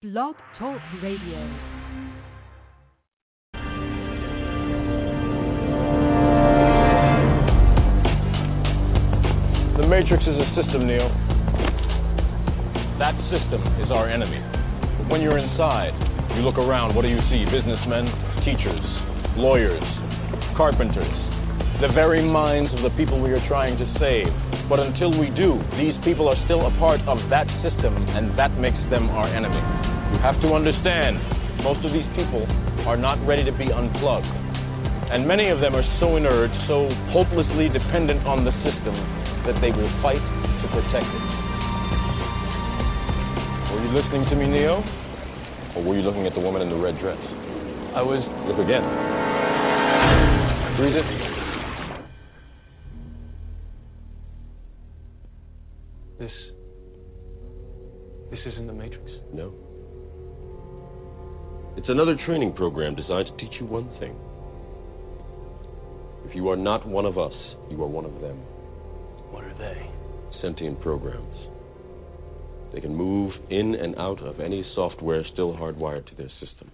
Blog Talk Radio. The Matrix is a system, Neo. That system is our enemy. When you're inside, you look around, what do you see? Businessmen, teachers, lawyers, carpenters, the very minds of the people we are trying to save. But until we do, these people are still a part of that system, and that makes them our enemy. You have to understand, most of these people are not ready to be unplugged. And many of them are so inert, so hopelessly dependent on the system, that they will fight to protect it. Were you listening to me, Neo? Or were you looking at the woman in the red dress? I was. Look again. Read it. This isn't the Matrix. No. It's another training program designed to teach you one thing. If you are not one of us, you are one of them. What are they? Sentient programs. They can move in and out of any software still hardwired to their system.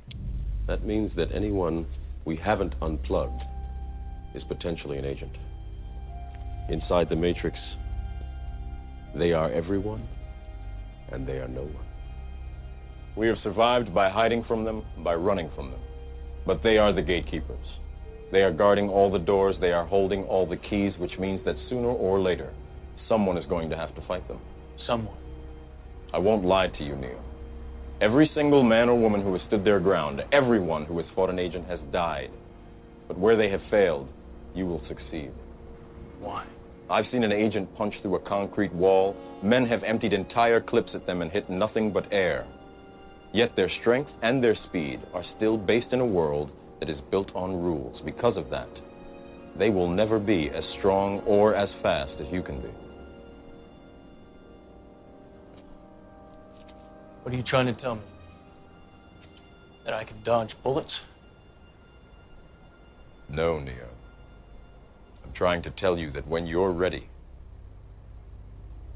That means that anyone we haven't unplugged is potentially an agent. Inside the Matrix, they are everyone, and they are no one. We have survived by hiding from them, by running from them. But they are the gatekeepers. They are guarding all the doors, they are holding all the keys, which means that sooner or later, someone is going to have to fight them. Someone. I won't lie to you, Neo. Every single man or woman who has stood their ground, everyone who has fought an agent has died. But where they have failed, you will succeed. Why? I've seen an agent punch through a concrete wall. Men have emptied entire clips at them and hit nothing but air. Yet their strength and their speed are still based in a world that is built on rules. Because of that, they will never be as strong or as fast as you can be. What are you trying to tell me? That I can dodge bullets? No, Neo. I'm trying to tell you that when you're ready,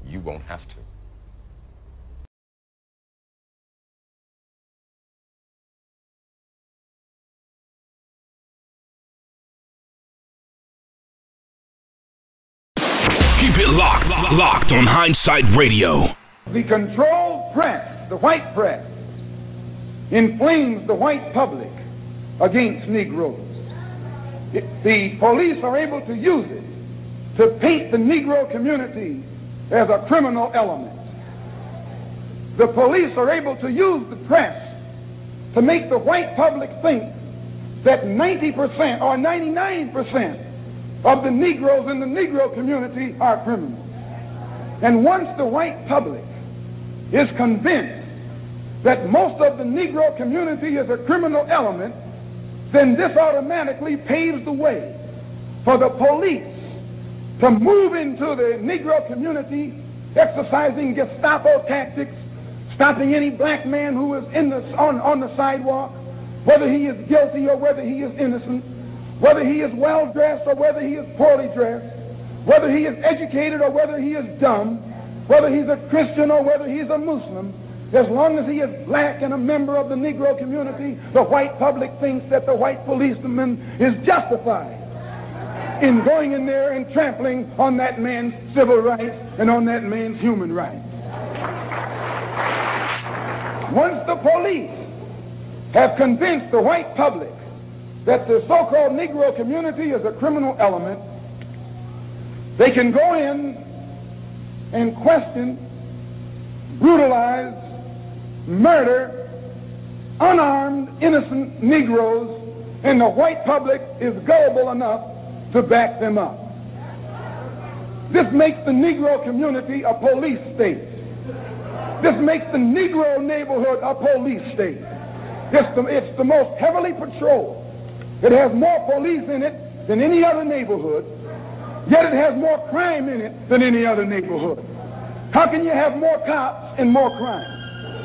you won't have to. Keep it locked, locked on Hindsight Radio. The controlled press, the white press, inflames the white public against Negroes. The police are able to use it to paint the Negro community as a criminal element. The police are able to use the press to make the white public think that 90% or 99% of the Negroes in the Negro community are criminals. And once the white public is convinced that most of the Negro community is a criminal element, then this automatically paves the way for the police to move into the Negro community, exercising Gestapo tactics, stopping any black man who is in the, on, on the sidewalk, whether he is guilty or whether he is innocent, whether he is well dressed or whether he is poorly dressed, whether he is educated or whether he is dumb, whether he's a Christian or whether he's a Muslim, as long as he is black and a member of the Negro community, the white public thinks that the white policeman is justified in going in there and trampling on that man's civil rights and on that man's human rights. Once the police have convinced the white public that the so called Negro community is a criminal element, they can go in and question, brutalize, murder unarmed, innocent Negroes, and the white public is gullible enough to back them up. This makes the Negro community a police state. This makes the Negro neighborhood a police state. It's the, it's the most heavily patrolled. It has more police in it than any other neighborhood, yet it has more crime in it than any other neighborhood. How can you have more cops and more crime?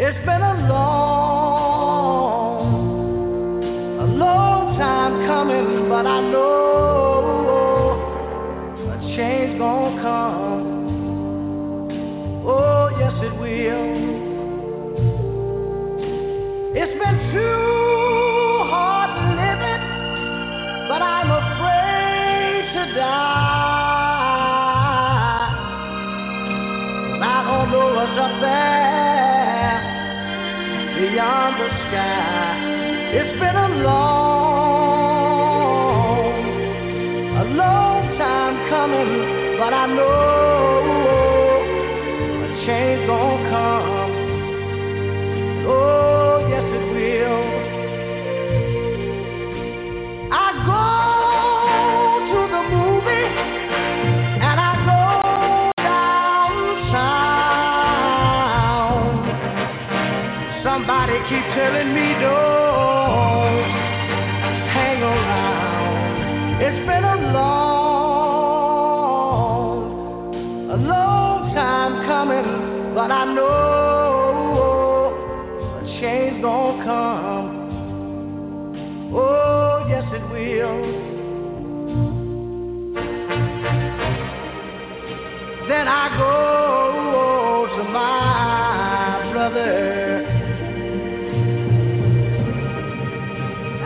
It's been a long, a long time coming, but I know a change gonna come. Oh, yes, it will. It's been too hard living, but I'm afraid to die. I don't know what's up there beyond the sky. It's been a long, a long time coming, but I know. I go oh, to my brother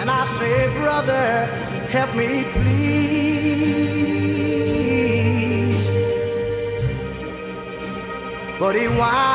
and I say, Brother, help me please. But he whined.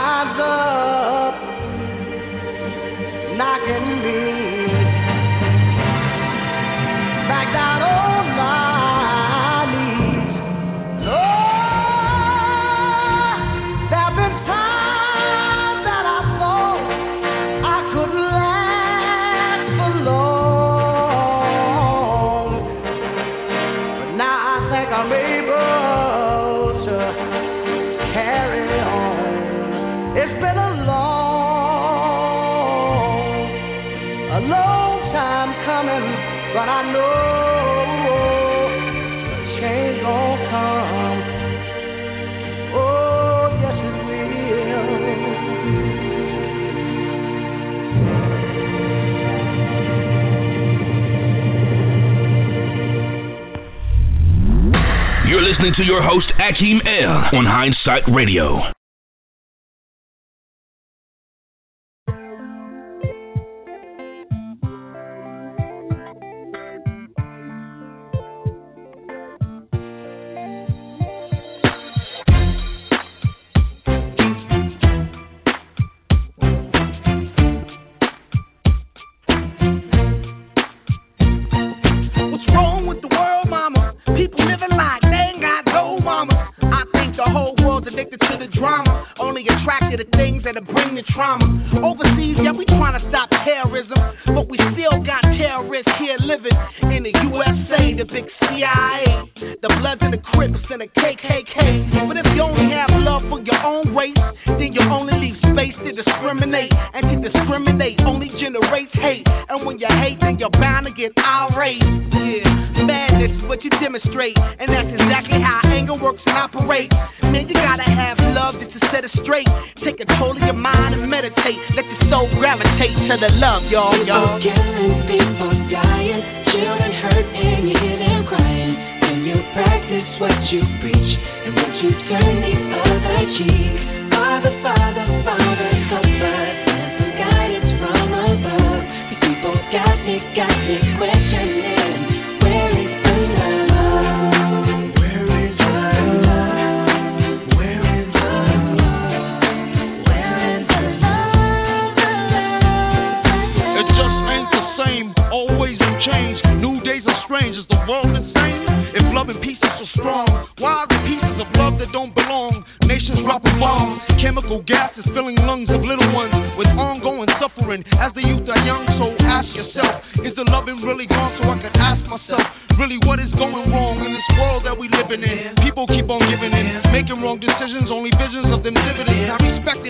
Tune to your host, Akiem El, on Hindsight Radio.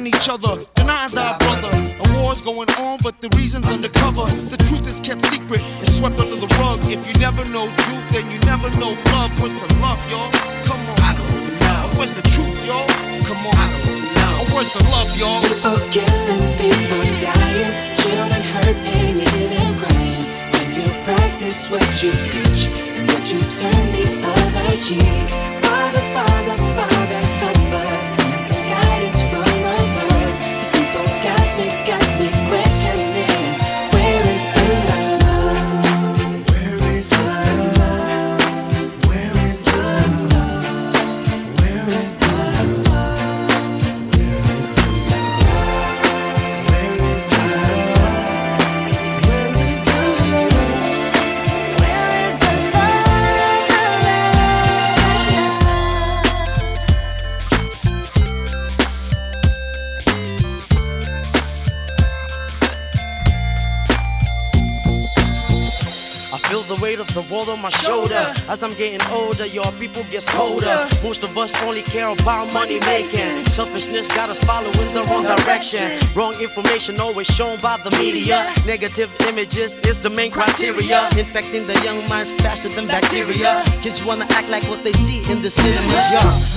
each other, deny thy brother. A war's going on, but the reason's undercover. The truth is kept secret, it's swept under the rug. If you never know truth, then you never know love. What's the love, y'all? Come on. I don't know. What's the truth, y'all? Come on. I don't know. What's the love, y'all? People killing, people dying, children hurt, painted, and crying. When you practice what you preach, and what you turn the other cheek. Getting older, y'all people get colder. Most of us only care about money making. Selfishness got us following the wrong direction. Wrong information always shown by the media. Negative images is the main criteria. Infecting the young minds faster than bacteria. Kids wanna act like what they see in the cinemas, yeah.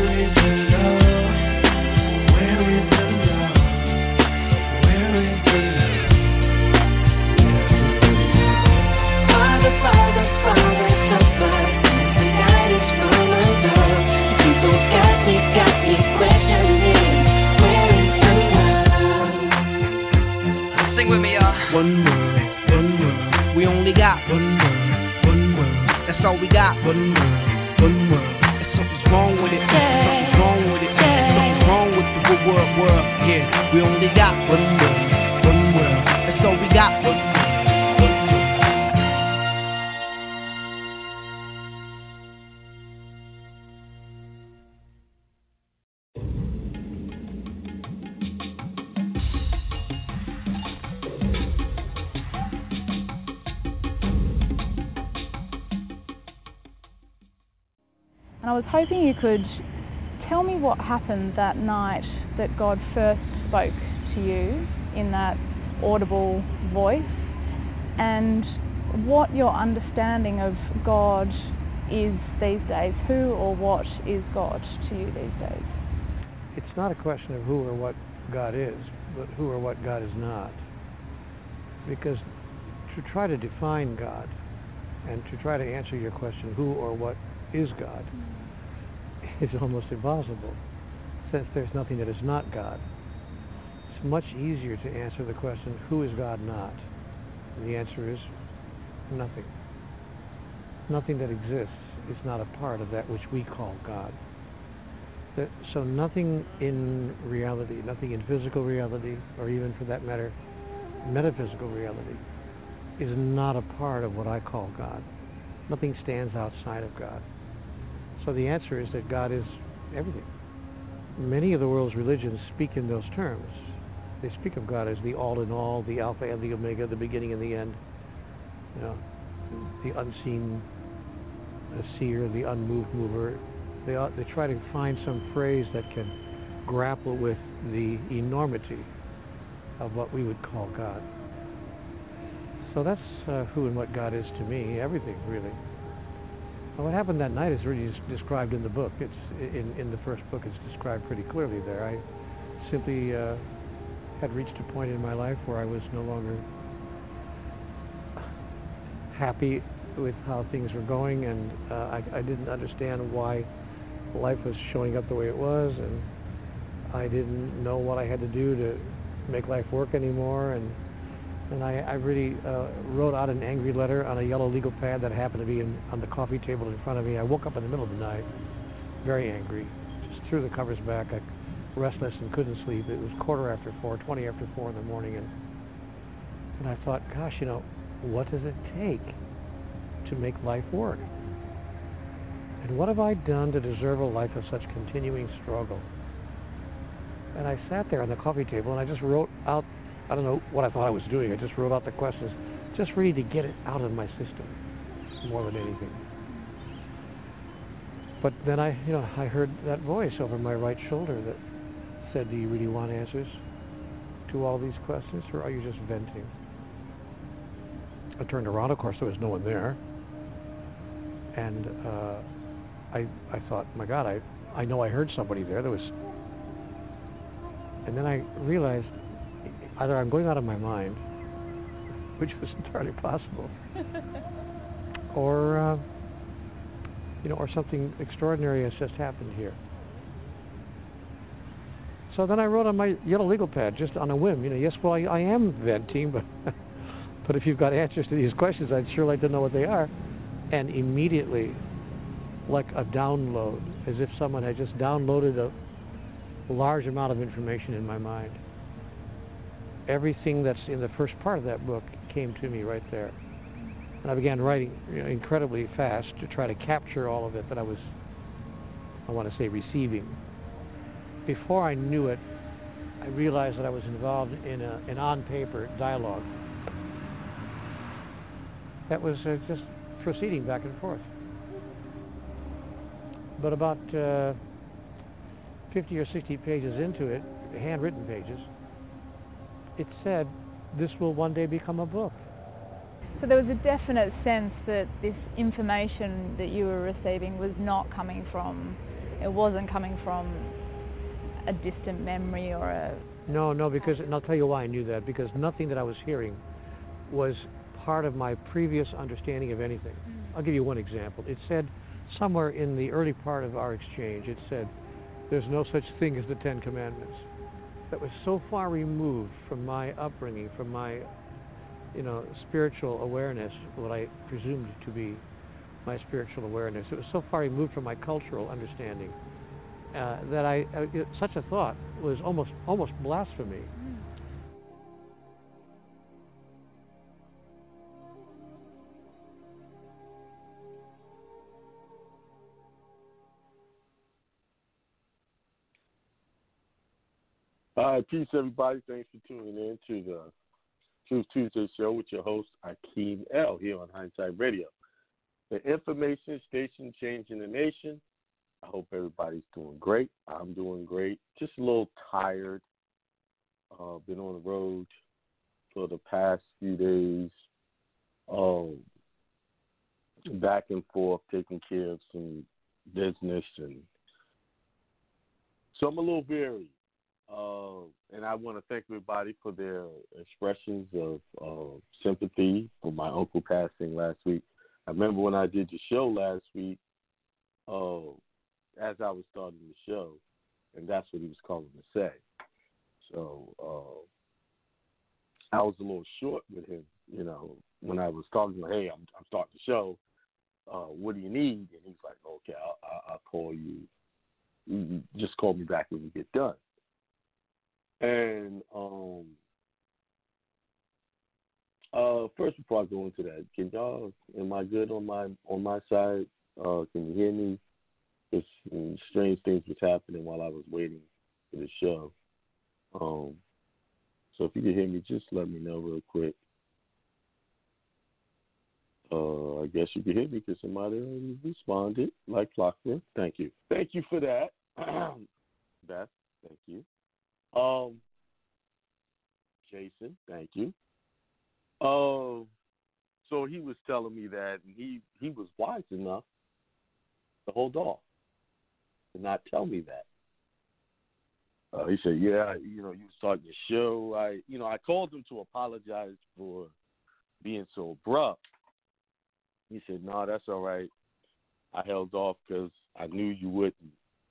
One world, one world. We only got one world, one world. That's all we got. One world, one world. There's something's wrong with it. Something's wrong with it. Something's wrong with the world, world. Yeah, we only got one world, one world. That's all we got. Hoping you could tell me what happened that night that God first spoke to you in that audible voice and what your understanding of God is these days. Who or what is God to you these days? It's not a question of who or what God is, but who or what God is not. Because to try to define God and to try to answer your question, who or what is God, is almost impossible, since there's nothing that is not God. It's much easier to answer the question, who is God not? And the answer is nothing. Nothing that exists is not a part of that which we call God. So nothing in reality, nothing in physical reality, or even for that matter, metaphysical reality, is not a part of what I call God. Nothing stands outside of God. So the answer is that God is everything. Many of the world's religions speak in those terms. They speak of God as the all in all, the Alpha and the Omega, the beginning and the end. You know, the unseen the seer, the unmoved mover. They they try to find some phrase that can grapple with the enormity of what we would call God. So that's uh, who and what God is to me. Everything, really. Well, what happened that night is really described in the book. It's in in the first book. It's described pretty clearly there. I simply uh, had reached a point in my life where I was no longer happy with how things were going, and uh, I, I didn't understand why life was showing up the way it was, and I didn't know what I had to do to make life work anymore, and and I, I really uh, wrote out an angry letter on a yellow legal pad that happened to be in, on the coffee table in front of me. I woke up in the middle of the night, very angry, just threw the covers back. I restless and couldn't sleep. It was quarter after four, twenty after four in the morning, and and I thought, gosh, you know, what does it take to make life work? And what have I done to deserve a life of such continuing struggle? And I sat there on the coffee table and I just wrote out, I don't know what I thought I was doing, I just wrote out the questions, just really to get it out of my system more than anything. But then I, you know, I heard that voice over my right shoulder that said, "Do you really want answers to all these questions, or are you just venting?" I turned around. Of course, there was no one there, and uh, I, I thought, "My God, I, I know I heard somebody there." There was, and then I realized either I'm going out of my mind, which was entirely possible, or. Uh, you know, or something extraordinary has just happened here. So then I wrote on my yellow legal pad, just on a whim, you know, yes, well, I, I am venting, but but if you've got answers to these questions, I'd sure like to know what they are. And immediately, like a download, as if someone had just downloaded a large amount of information in my mind. Everything that's in the first part of that book came to me right there. And I began writing incredibly fast to try to capture all of it that I was, I want to say, receiving. Before I knew it, I realized that I was involved in a, an on paper dialogue that was uh, just proceeding back and forth. But about uh, 50 or 60 pages into it, handwritten pages, it said, This will one day become a book. So there was a definite sense that this information that you were receiving was not coming from, it wasn't coming from a distant memory or a. No, no, because, and I'll tell you why I knew that, because nothing that I was hearing was part of my previous understanding of anything. Mm. I'll give you one example. It said somewhere in the early part of our exchange, it said, There's no such thing as the Ten Commandments. That was so far removed from my upbringing, from my you know, spiritual awareness, what I presumed to be my spiritual awareness. It was so far removed from my cultural understanding uh, that I, uh, such a thought was almost almost blasphemy. Mm. All right, peace, everybody. Thanks for tuning in to the Truth Tuesday show with your host, Akiem El, here on Hindsight Radio. The information station changing the nation. I hope everybody's doing great. I'm doing great. Just a little tired. Uh, been on the road for the past few days. Um, back and forth, taking care of some business, and so I'm a little weary. Uh, and I want to thank everybody for their expressions of uh, sympathy for my uncle passing last week. I remember when I did the show last week, uh, as I was starting the show, and that's what he was calling to say. So I was a little short with him, you know, when I was talking to him, hey, I'm, I'm starting the show. Uh, what do you need? And he's like, okay, I'll, I'll call you. Just call me back when you get done. And um, uh, first, before I go into that, can y'all? Am I good on my on my side? Uh, can you hear me? It's mm, strange things was happening while I was waiting for the show. Um, so if you can hear me, just let me know real quick. Uh, I guess you can hear me because somebody responded like clockwork. Thank you. Thank you for that. Beth, thank you. Um, Jason, thank you. Um, so he was telling me that he he was wise enough to hold off and not tell me that. Uh, he said, "Yeah, you know, you starting your show. I, you know, I called him to apologize for being so abrupt." He said, "No, that's all right. I held off because I knew you wouldn't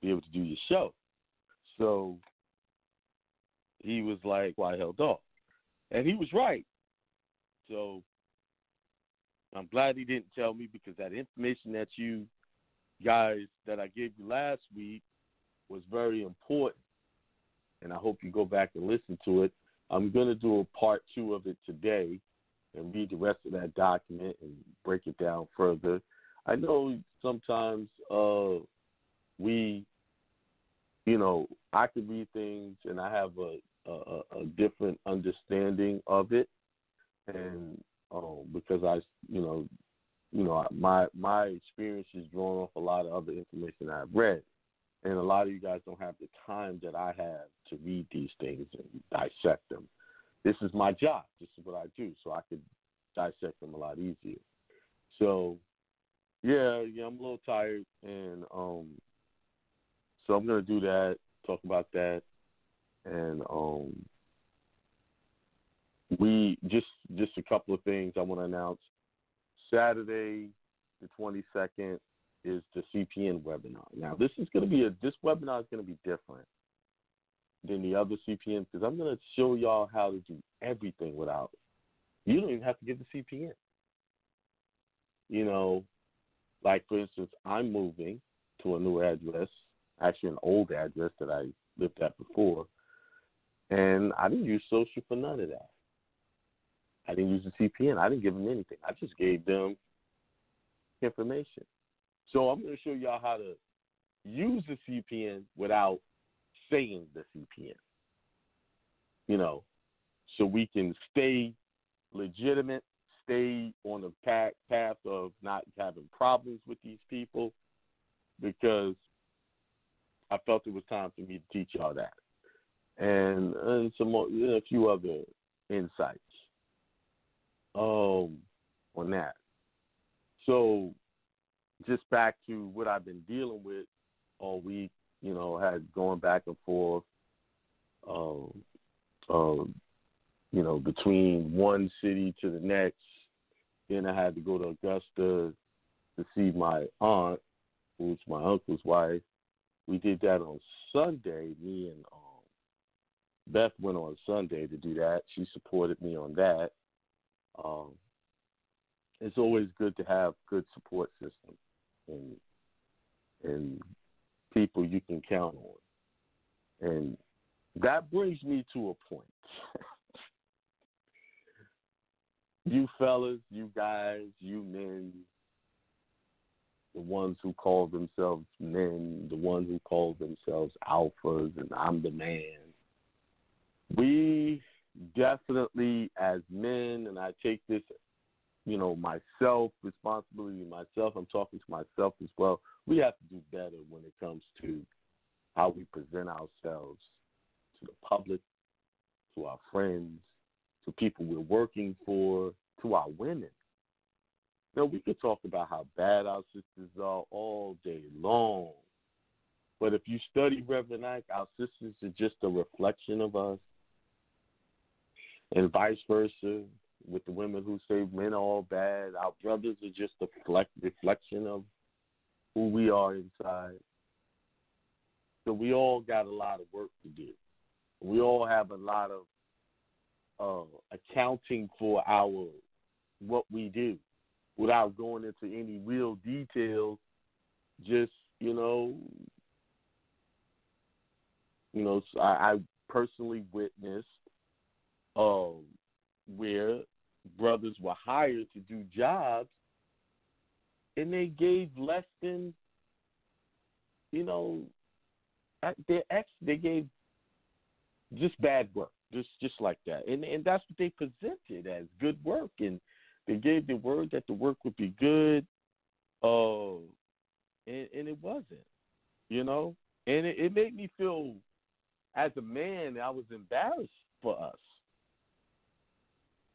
be able to do your show." So he was like, "Why held off?" And he was right. So I'm glad he didn't tell me because that information that you guys that I gave you last week was very important. And I hope you go back and listen to it. I'm going to do a part two of it today and read the rest of that document and break it down further. I know sometimes uh, we, you know, I could read things and I have a, a, a different understanding of it, and um, because I, you know, you know, my my experience is drawn off a lot of other information I've read, and a lot of you guys don't have the time that I have to read these things and dissect them. This is my job. This is what I do, so I can dissect them a lot easier. So, yeah, yeah, I'm a little tired, and um, so I'm gonna do that, talk about that, and um, we just just a couple of things I want to announce. Saturday, the 22nd, is the CPN webinar. Now, this is going to be a this webinar is going to be different than the other CPNs because I'm going to show y'all how to do everything without. You don't even have to get the CPN. You know, like for instance, I'm moving to a new address, actually an old address that I lived at before, and I didn't use social for none of that. I didn't use the CPN. I didn't give them anything. I just gave them information. So I'm going to show y'all how to use the CPN without saying the CPN. You know, so we can stay legitimate, stay on the path, path of not having problems with these people because I felt it was time for me to teach y'all that. And, and some more, you know, a few other insights um, on that. So, just back to what I've been dealing with all week, you know, had going back and forth, um, um, you know, between one city to the next. Then I had to go to Augusta to see my aunt, who's my uncle's wife. We did that on Sunday. Me and Beth went on Sunday to do that. She supported me on that. Um, it's always good to have good support system and and people you can count on. And that brings me to a point. you fellas, you guys, you men, the ones who call themselves men, the ones who call themselves alphas, and I'm the man. We definitely, as men, and I take this, you know, myself, responsibility myself, I'm talking to myself as well. We have to do better when it comes to how we present ourselves to the public, to our friends, to people we're working for, to our women. Now, we could talk about how bad our sisters are all day long. But if you study Reverend Ike, our sisters are just a reflection of us. And vice versa with the women who say men are all bad. Our brothers are just a reflection of who we are inside. So we all got a lot of work to do. We all have a lot of uh, accounting for our what we do without going into any real details. Just you know, you know, I, I personally witnessed um, where brothers were hired to do jobs, and they gave less than, you know, their ex. They gave just bad work, just just like that, and and that's what they presented as good work, and they gave the word that the work would be good, uh, and, and it wasn't, you know, and it, it made me feel, as a man, I was embarrassed for us.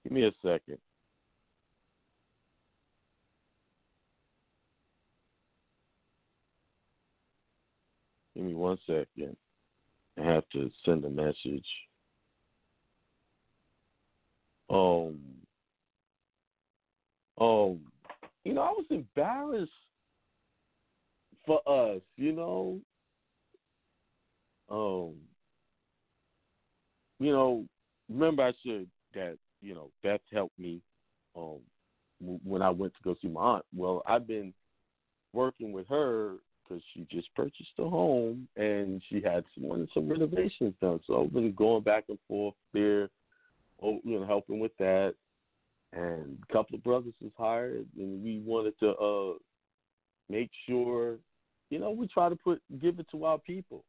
Give me a second. Give me one second. I have to send a message. Um, um, you know, I was embarrassed for us, you know. Um, you know, remember I said that you know Beth helped me um, when I went to go see my aunt. Well, I've been working with her because she just purchased a home and she had some some renovations done. So I've been going back and forth there, you know, helping with that. And a couple of brothers was hired, and we wanted to uh, make sure, you know, we try to put give it to our people.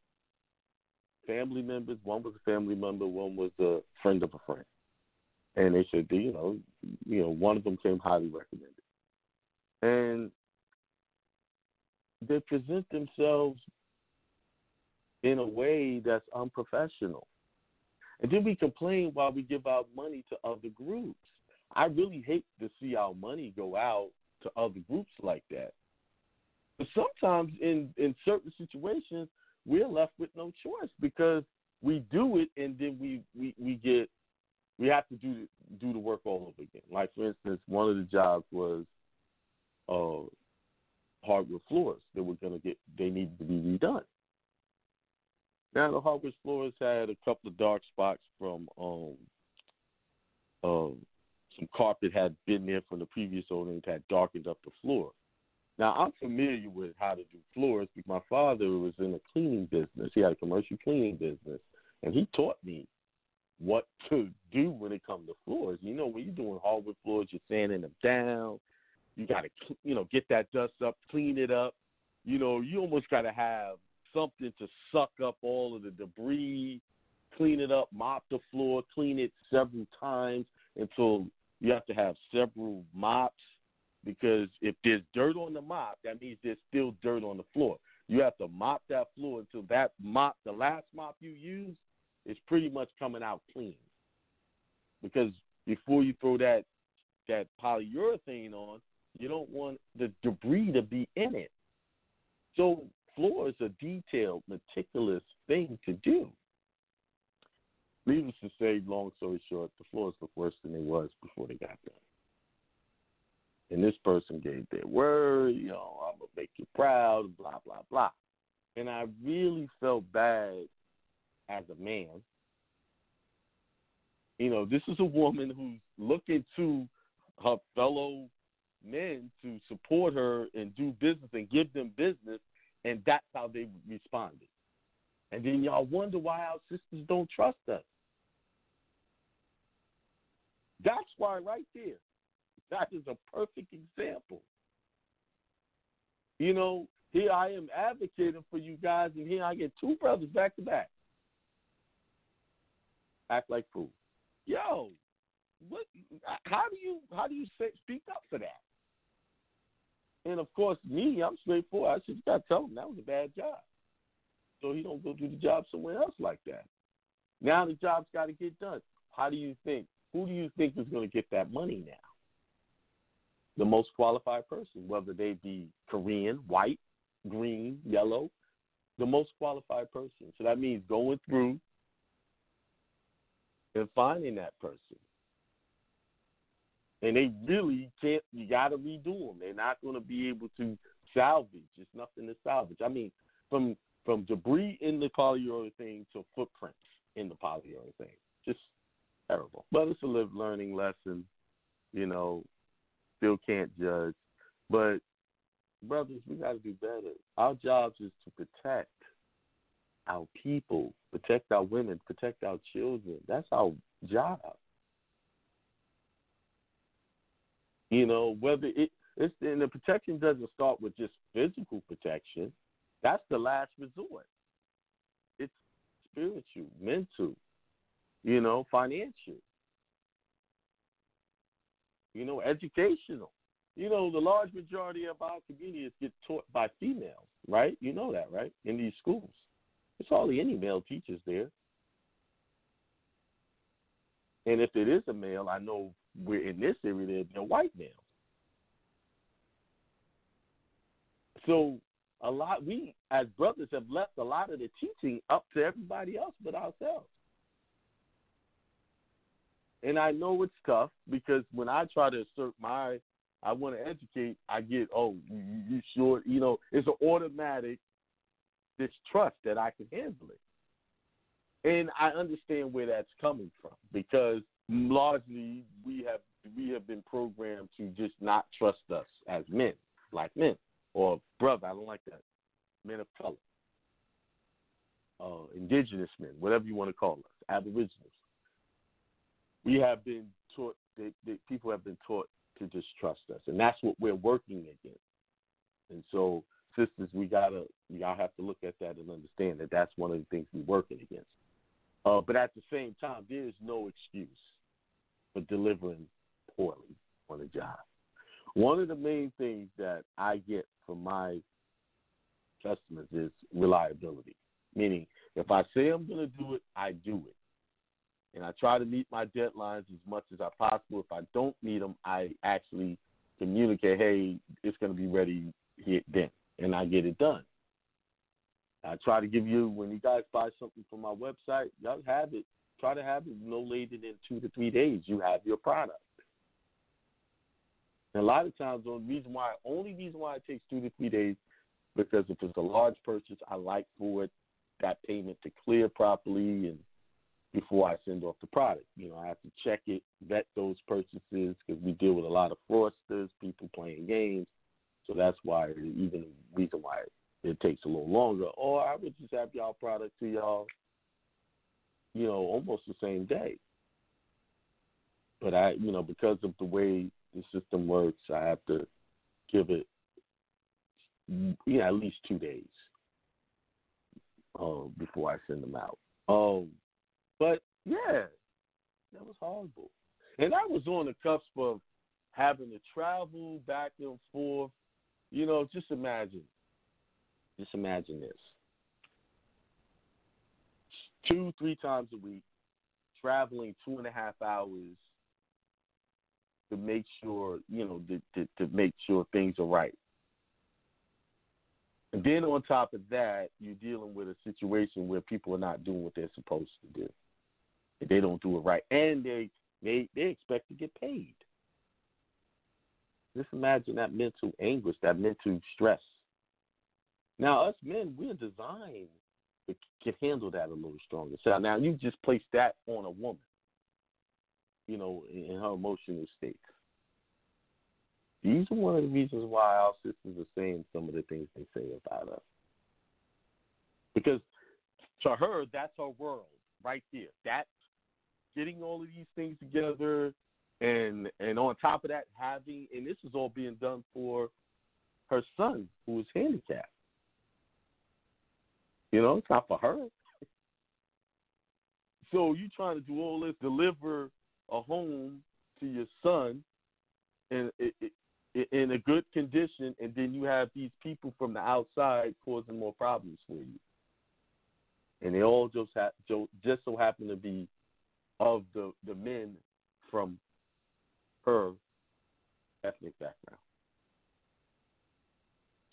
Family members. One was a family member. One was a friend of a friend and they said, you know, you know, one of them came highly recommended. and they present themselves in a way that's unprofessional. And then we complain while we give out money to other groups. I really hate to see our money go out to other groups like that. But sometimes in, in certain situations, we're left with no choice because we do it and then we, we, we get we have to do do the work all over again. Like for instance, one of the jobs was uh, hardwood floors that were going to get they needed to be redone. Now the hardwood floors had a couple of dark spots from um, um, some carpet had been there from the previous owner and had darkened up the floor. Now I'm familiar with how to do floors because my father was in a cleaning business. He had a commercial cleaning business, and he taught me what to do when it comes to floors. You know, when you're doing hardwood floors, you're sanding them down. You got to, you know, get that dust up, clean it up. You know, you almost got to have something to suck up all of the debris, clean it up, mop the floor, clean it several times until you have to have several mops because if there's dirt on the mop, that means there's still dirt on the floor. You have to mop that floor until that mop, the last mop you use, is pretty much coming out clean. Because before you throw that that polyurethane on, you don't want the debris to be in it. So floor is a detailed, meticulous thing to do. Needless to say, long story short, the floors look worse than they was before they got done. And this person gave their word, you know, I'm gonna make you proud, blah blah blah. And I really felt bad as a man. You know, this is a woman who's looking to her fellow men to support her and do business and give them business, and that's how they responded. And then y'all wonder why our sisters don't trust us. That's why, right there, that is a perfect example. You know, here I am advocating for you guys, and here I get two brothers back to back act like fools. Yo, what? How do you how do you say, speak up for that? And of course, me, I'm straightforward. I you got tell him that was a bad job, so he don't go do the job somewhere else like that. Now the job's got to get done. How do you think? Who do you think is going to get that money now? The most qualified person, whether they be Korean, white, green, yellow, the most qualified person. So that means going through and finding that person. And they really can't, you got to redo them. They're not going to be able to salvage. It's nothing to salvage. I mean, from from debris in the polyurethane to footprints in the polyurethane. Just terrible. But it's a live learning lesson. You know, still can't judge. But brothers, we got to do better. Our jobs is to protect our people, protect our women, protect our children. That's our job. You know, whether it it's and the protection doesn't start with just physical protection. That's the last resort. It's spiritual, mental, you know, financial, you know, educational. You know, the large majority of our communities get taught by females, right? You know that, right? In these schools. It's hardly any male teachers there. And if it is a male, I know we're in this area, they're white males. So a lot we as brothers have left a lot of the teaching up to everybody else but ourselves. And I know it's tough because when I try to assert my I want to educate, I get, oh, you, you sure? You know, it's an automatic this trust that I can handle it. And I understand where that's coming from because largely we have we have been programmed to just not trust us as men, black men, or brother. I don't like that. Men of color, uh, indigenous men, whatever you want to call us, aboriginals. We have been taught. That, that people have been taught to just trust us, and that's what we're working against. And so sisters, we gotta y'all have to look at that and understand that that's one of the things we're working against. Uh, but at the same time, there is no excuse for delivering poorly on a job. One of the main things that I get from my customers is reliability. Meaning, if I say I'm going to do it, I do it. And I try to meet my deadlines as much as I possible. If I don't meet them, I actually communicate, hey, it's going to be ready here then, and I get it done. I try to give you when you guys buy something from my website, y'all have it. Try to have it no later than two to three days. You have your product. And a lot of times, the reason why, only reason why it takes two to three days, because if it's a large purchase, I like for it that payment to clear properly and before I send off the product. You know, I have to check it, vet those purchases because we deal with a lot of fraudsters, people playing games. So that's why, even the reason why it takes a little longer. Or I would just have y'all product to y'all, you know, almost the same day. But I, you know, because of the way the system works, I have to give it, you know, at least two days um, before I send them out. Um, but yeah, that was horrible, and I was on the cusp of having to travel back and forth. You know, just imagine, just imagine this: two, three times a week, traveling two and a half hours to make sure, you know, to, to, to make sure things are right. And then on top of that, you're dealing with a situation where people are not doing what they're supposed to do. They don't do it right, and they they they expect to get paid. Just imagine that mental anguish, that mental stress. Now, us men, we're designed to can handle that a little stronger. So now you just place that on a woman, you know, in her emotional state. These are one of the reasons why our sisters are saying some of the things they say about us. Because to her, that's her world right there. That's getting all of these things together, and and on top of that, having and this is all being done for her son who is handicapped. You know, it's not for her. So you trying to do all this, deliver a home to your son, it, in a good condition, and then you have these people from the outside causing more problems for you, and they all just ha- just so happen to be of the the men from her ethnic background.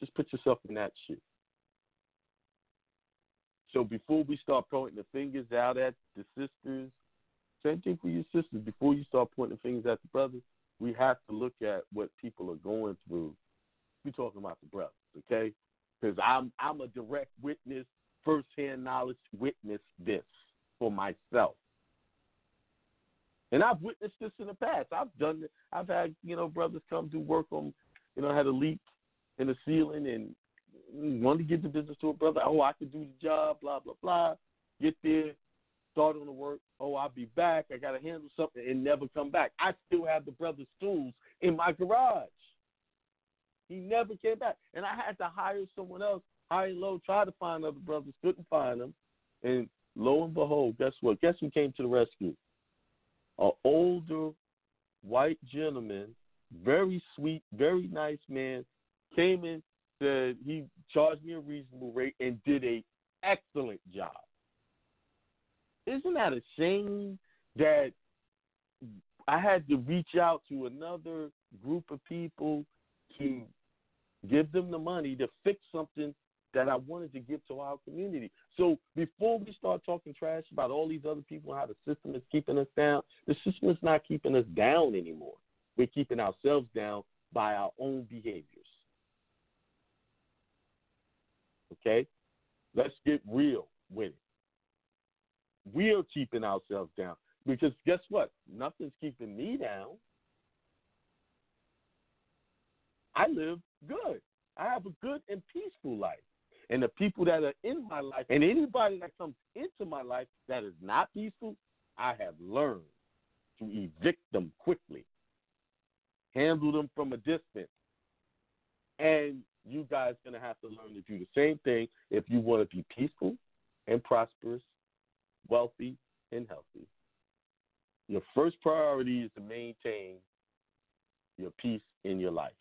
Just put yourself in that shoe. So before we start pointing the fingers out at the sisters, same thing for your sisters. Before you start pointing fingers at the brothers, we have to look at what people are going through. We're talking about the brothers, okay? Because I'm I'm a direct witness, firsthand knowledge witness this for myself. And I've witnessed this in the past. I've done. I've had, you know, brothers come do work on, you know, had a leak in the ceiling and wanted to get the business to a brother. Oh, I could do the job, blah, blah, blah. Get there, start on the work. Oh, I'll be back. I got to handle something and never come back. I still have the brother's tools in my garage. He never came back. And I had to hire someone else, high and low, try to find other brothers, couldn't find them. And lo and behold, guess what? Guess who came to the rescue? An older white gentleman, very sweet, very nice man, came in, said he charged me a reasonable rate and did a excellent job. Isn't that a shame that I had to reach out to another group of people to give them the money to fix something that I wanted to give to our community. So before we start talking trash about all these other people and how the system is keeping us down, the system is not keeping us down anymore. We're keeping ourselves down by our own behaviors. Okay? Let's get real with it. We're keeping ourselves down. Because guess what? Nothing's keeping me down. I live good. I have a good and peaceful life. And the people that are in my life, and anybody that comes into my life that is not peaceful, I have learned to evict them quickly, handle them from a distance. And you guys to have to learn to do the same thing if you want to be peaceful and prosperous, wealthy and healthy. Your first priority is to maintain your peace in your life.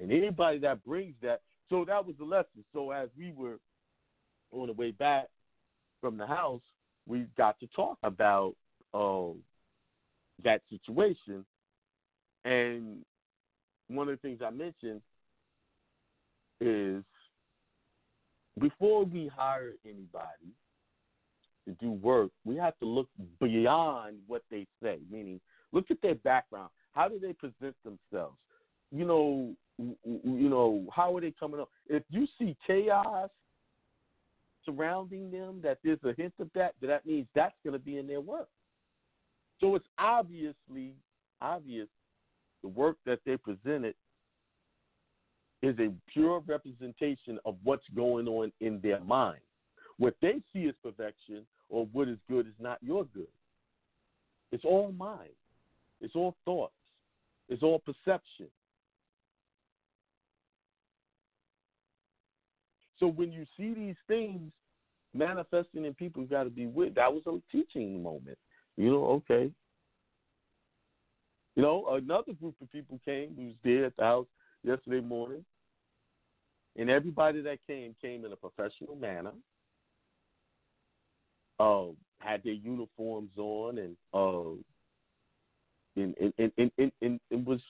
And anybody that brings that, so that was the lesson. So as we were on the way back from the house, we got to talk about uh, that situation. And one of the things I mentioned is before we hire anybody to do work, we have to look beyond what they say, meaning look at their background. How do they present themselves? You know, you know, how are they coming up? If you see chaos surrounding them, that there's a hint of that, that means that's going to be in their work. So it's obviously obvious the work that they presented is a pure representation of what's going on in their mind. What they see as perfection or what is good is not your good. It's all mind. It's all thoughts. It's all perception. So when you see these things manifesting in people, you got to be with. That was a teaching moment. You know, okay. You know, another group of people came who was there at the house yesterday morning, and everybody that came came in a professional manner. Uh, had their uniforms on and uh, and, and, and, and, and, and was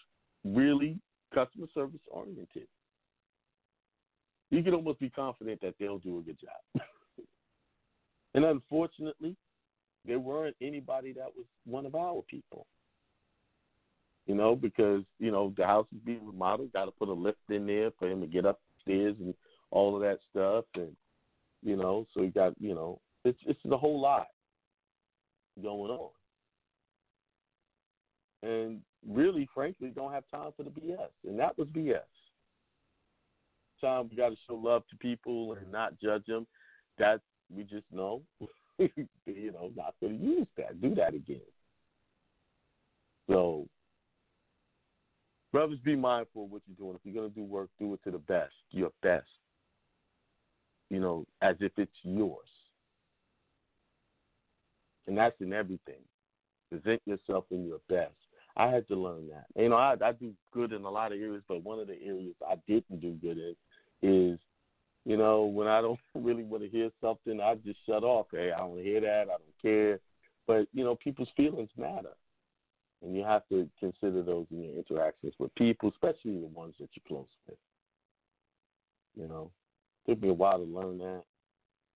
really customer service oriented you can almost be confident that they'll do a good job. and unfortunately, there weren't anybody that was one of our people. You know, because, you know, the house is being remodeled, got to put a lift in there for him to get upstairs and all of that stuff. And, you know, so he got, you know, it's, it's a whole lot going on. And really, frankly, don't have time for the BS. And that was BS time we got to show love to people and not judge them. That we just know, you know, not going to use that, do that again. So, brothers, be mindful of what you're doing. If you're going to do work, do it to the best, your best. You know, as if it's yours. And that's in everything. Present yourself in your best. I had to learn that. You know, I, I do good in a lot of areas, but one of the areas I didn't do good in is, you know, when I don't really want to hear something, I just shut off. Hey, I don't hear that. I don't care. But you know, people's feelings matter, and you have to consider those in your interactions with people, especially the ones that you're close with. You know, took me a while to learn that.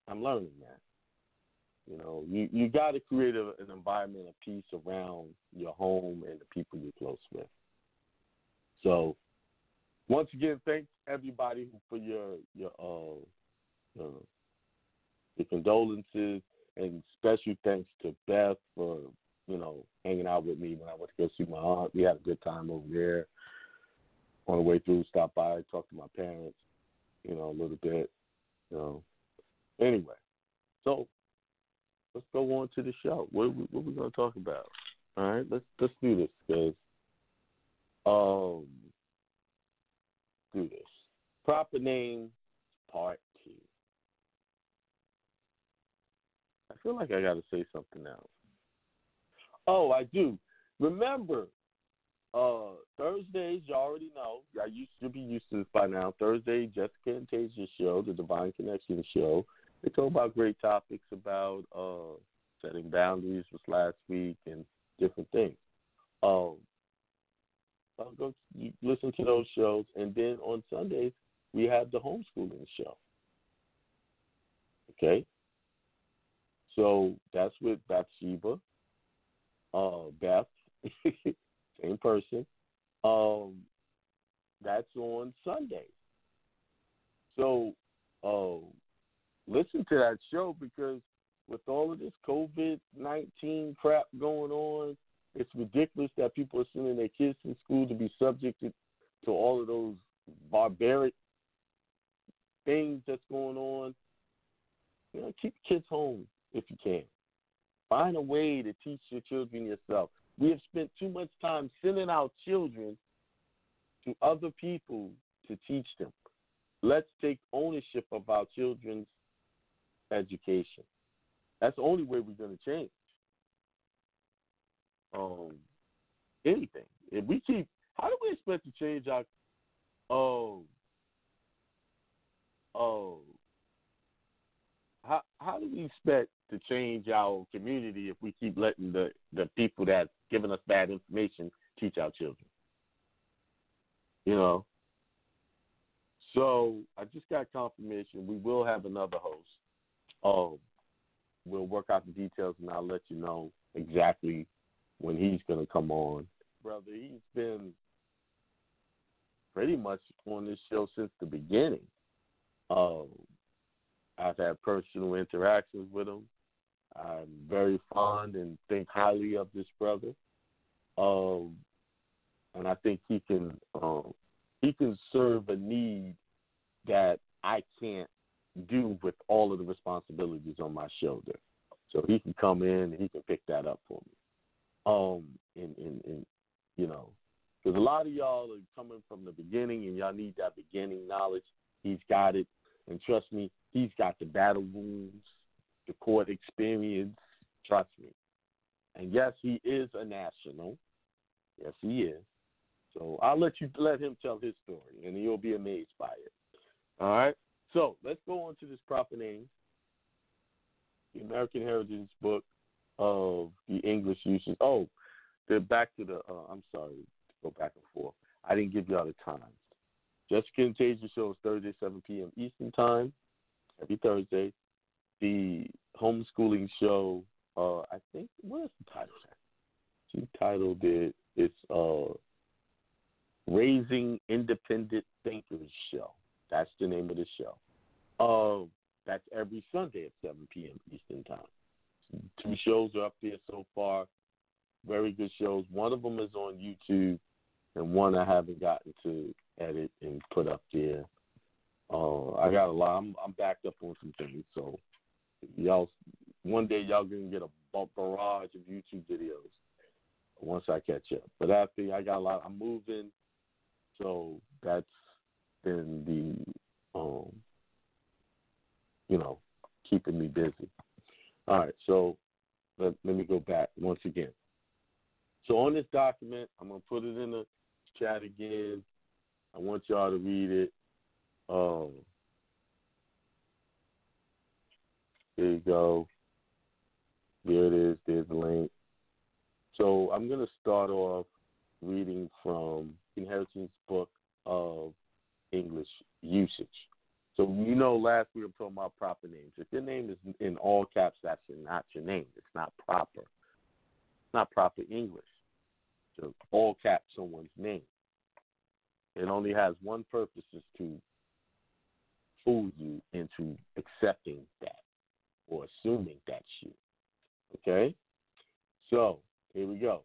I'm learning that. You know, you you got to create a, an environment of peace around your home and the people you're close with. So once again, thanks everybody for your your uh, uh, your condolences and special thanks to Beth for you know hanging out with me when I went to go see my aunt. We had a good time over there. On the way through, stopped by, talked to my parents, you know, a little bit. You know. Anyway, so let's go on to the show. What, what are we going to talk about? All right, let's let's do this because um do this. Proper name, part two. I feel like I got to say something else. Oh, I do. Remember, uh, Thursdays, you already know. I used to be used to this by now. Thursday, Jessica and Tasia show, the Divine Connection show. They talk about great topics about uh, setting boundaries was last week and different things. Um, I'll go listen to those shows, and then on Sundays we have the homeschooling show. Okay, so that's with Bathsheba, uh, Beth, same person. Um, that's on Sunday. So, uh, listen to that show because with all of this COVID nineteen crap going on, it's ridiculous that people are sending their kids to school to be subjected to all of those barbaric things that's going on. You know, keep kids home if you can. Find a way to teach your children yourself. We have spent too much time sending our children to other people to teach them. Let's take ownership of our children's education. That's the only way we're going to change. Um, anything. If we keep, how do we expect to change our? Oh, oh. How how do we expect to change our community if we keep letting the the people that giving us bad information teach our children? You know. So I just got confirmation. We will have another host. Um, we'll work out the details, and I'll let you know exactly when he's going to come on. Brother, he's been pretty much on this show since the beginning. Um, I've had personal interactions with him. I'm very fond and think highly of this brother. Um, and I think he can um, he can serve a need that I can't do with all of the responsibilities on my shoulder. So he can come in and he can pick that up for me. Um, and, and, and you know, because a lot of y'all are coming from the beginning and y'all need that beginning knowledge. He's got it. And trust me, he's got the battle wounds, the court experience. Trust me. And yes, he is a national. Yes, he is. So I'll let you let him tell his story, and you'll be amazed by it. All right. So let's go on to this proper name, the American Heritage Book of the English usage. Oh, they're back to the. Uh, I'm sorry to go back and forth. I didn't give y'all the times. And Tasia show is Thursday, 7 p.m. Eastern Time, every Thursday. The homeschooling show, uh, I think, what is the title? She titled it, it's uh, Raising Independent Thinkers Show. That's the name of the show. Uh, that's every Sunday at 7 p.m. Eastern Time. Two shows are up there so far. Very good shows. One of them is on YouTube, and one I haven't gotten to edit and put up there. Uh, I got a lot. I'm, I'm backed up on some things, so y'all. One day y'all gonna get a barrage of YouTube videos once I catch up. But after I got a lot. I'm moving, so that's been the um, you know, keeping me busy. All right, so let, let me go back once again. So on this document, I'm gonna put it in the chat again. I want y'all to read it. Um, there you go. There it is. There's the link. So I'm gonna start off reading from Inheritance Book of English Usage. So you know, last week I'm talking about proper names. If your name is in all caps, that's not your name. It's not proper. It's not proper English. So all caps someone's name. It only has one purpose: is to fool you into accepting that or assuming that's you. Okay. So here we go.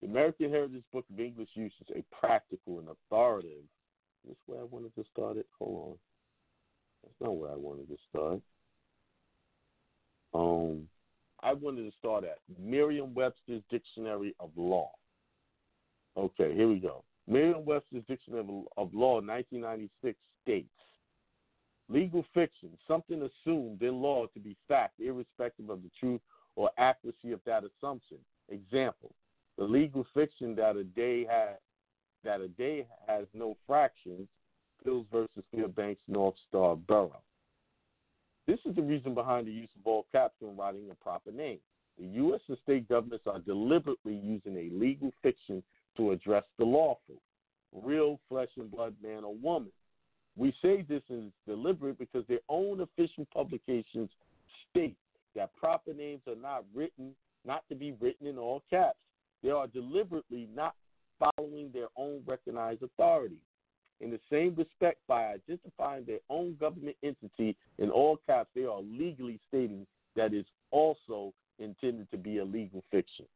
The American Heritage Book of English Use is a practical and authoritative. This where I wanted to start it. Hold on. That's not where I wanted to start. Um, I wanted to start at Merriam-Webster's Dictionary of Law. Okay, here we go. Merriam-Webster's Dictionary of Law, 1996, states legal fiction, something assumed in law to be fact, irrespective of the truth or accuracy of that assumption. Example: the legal fiction that a day has that a day has no fractions Hills versus Fairbanks North Star Borough. This is the reason behind the use of all caps when writing a proper name. The U.S. and state governments are deliberately using a legal fiction to address the lawful, real flesh and blood man or woman. We say this is deliberate because their own official publications state that proper names are not written, not to be written in all caps. They are deliberately not following their own recognized authority in the same respect by identifying their own government entity in all caps, they are legally stating that it's also intended to be a legal fiction.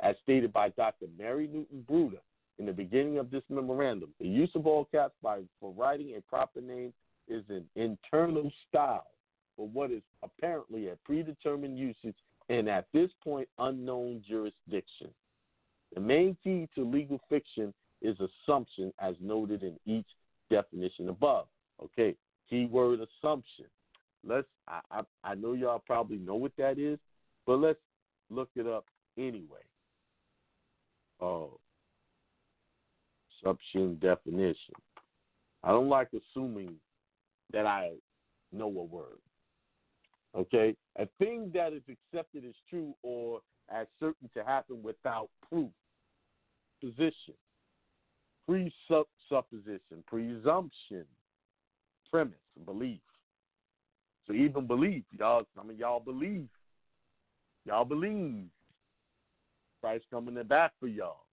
As stated by Dr. Mary Newton Bruder in the beginning of this memorandum, the use of all caps by for writing a proper name is an internal style for what is apparently a predetermined usage and at this point unknown jurisdiction. The main key to legal fiction is assumption as noted in each definition above. Okay, keyword assumption. Let's I, I, I know y'all probably know what that is, but let's look it up anyway. Oh, assumption definition. I don't like assuming that I know a word. Okay? A thing that is accepted as true or as certain to happen without proof. Position. Presupposition. Presumption. Premise. Belief. So even belief, y'all some of y'all believe. Y'all believe Christ coming back for y'all.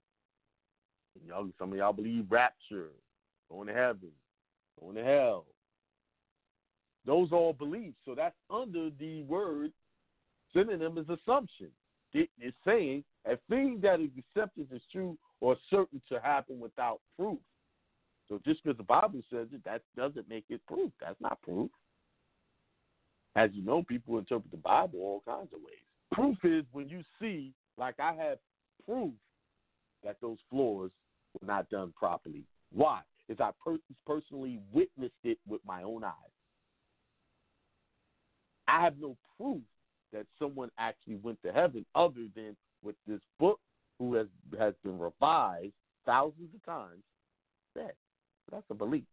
Y'all, some of y'all believe rapture, going to heaven, going to hell. Those are all beliefs. So that's under the word synonym is assumption. It is saying a thing that is accepted as true or certain to happen without proof. So just because the Bible says it, that doesn't make it proof. That's not proof. As you know, people interpret the Bible all kinds of ways. Proof is when you see, like I have proof that those floors were not done properly. Why? Is I per- personally witnessed it with my own eyes. I have no proof that someone actually went to heaven other than with this book who has has been revised thousands of times said. That's a belief.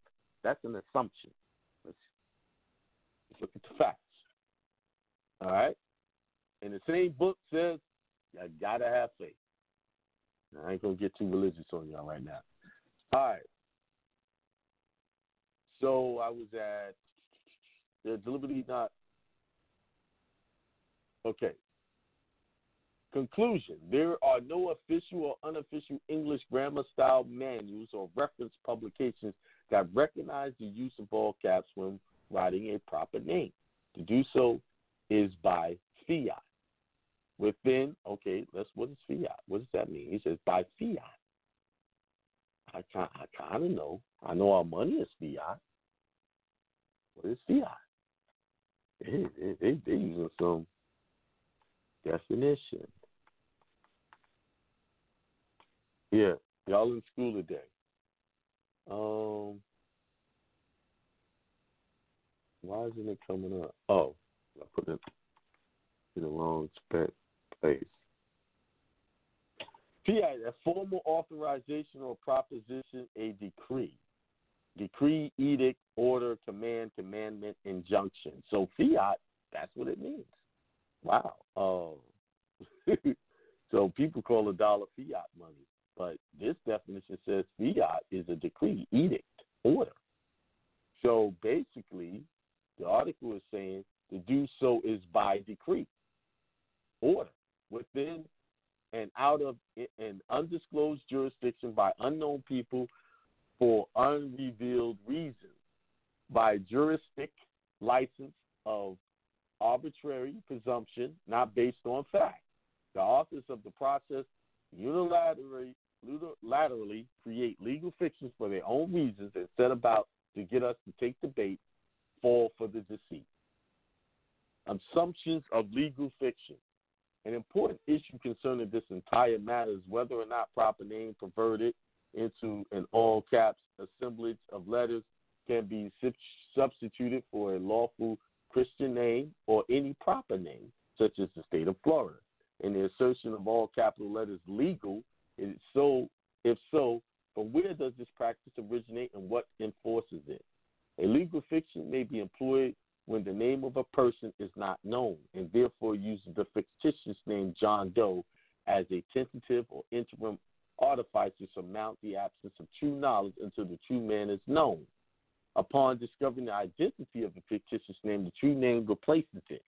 That's an assumption. Let's, let's look at the facts. All right? And the same book says you gotta have faith. I ain't gonna get too religious on y'all right now. All right. So I was at the deliberately not okay. Conclusion There are no official or unofficial English grammar style manuals or reference publications that recognize the use of all caps when writing a proper name. To do so is by fiat. Within, okay, let's what is fiat? What does that mean? He says by fiat. I I kind of know. I know our money is fiat. What is fiat? They they they, they using some definition. Yeah, y'all in school today. Um, why isn't it coming up? Oh, I put it in the wrong spec place. Fiat, a formal authorization or proposition, a decree. Decree, edict, order, command, commandment, injunction. So fiat, that's what it means. Wow. Oh. so people call a dollar fiat money. But this definition says fiat is a decree, edict, order. So basically, the article is saying to do so is by decree, order, within and out of an undisclosed jurisdiction by unknown people for unrevealed reasons, by juristic license of arbitrary presumption not based on fact. The authors of the process unilaterally, unilaterally create legal fictions for their own reasons and set about to get us to take the bait, fall for the deceit. Assumptions of legal fiction. An important issue concerning this entire matter is whether or not proper name perverted into an all caps assemblage of letters can be substituted for a lawful Christian name or any proper name, such as the state of Florida. And the assertion of all capital letters legal so if so, from where does this practice originate and what enforces it? A legal fiction may be employed when the name of a person is not known and therefore uses the fictitious name John Doe as a tentative or interim artifice to surmount the absence of true knowledge until the true man is known. Upon discovering the identity of the fictitious name, the true name replaces it.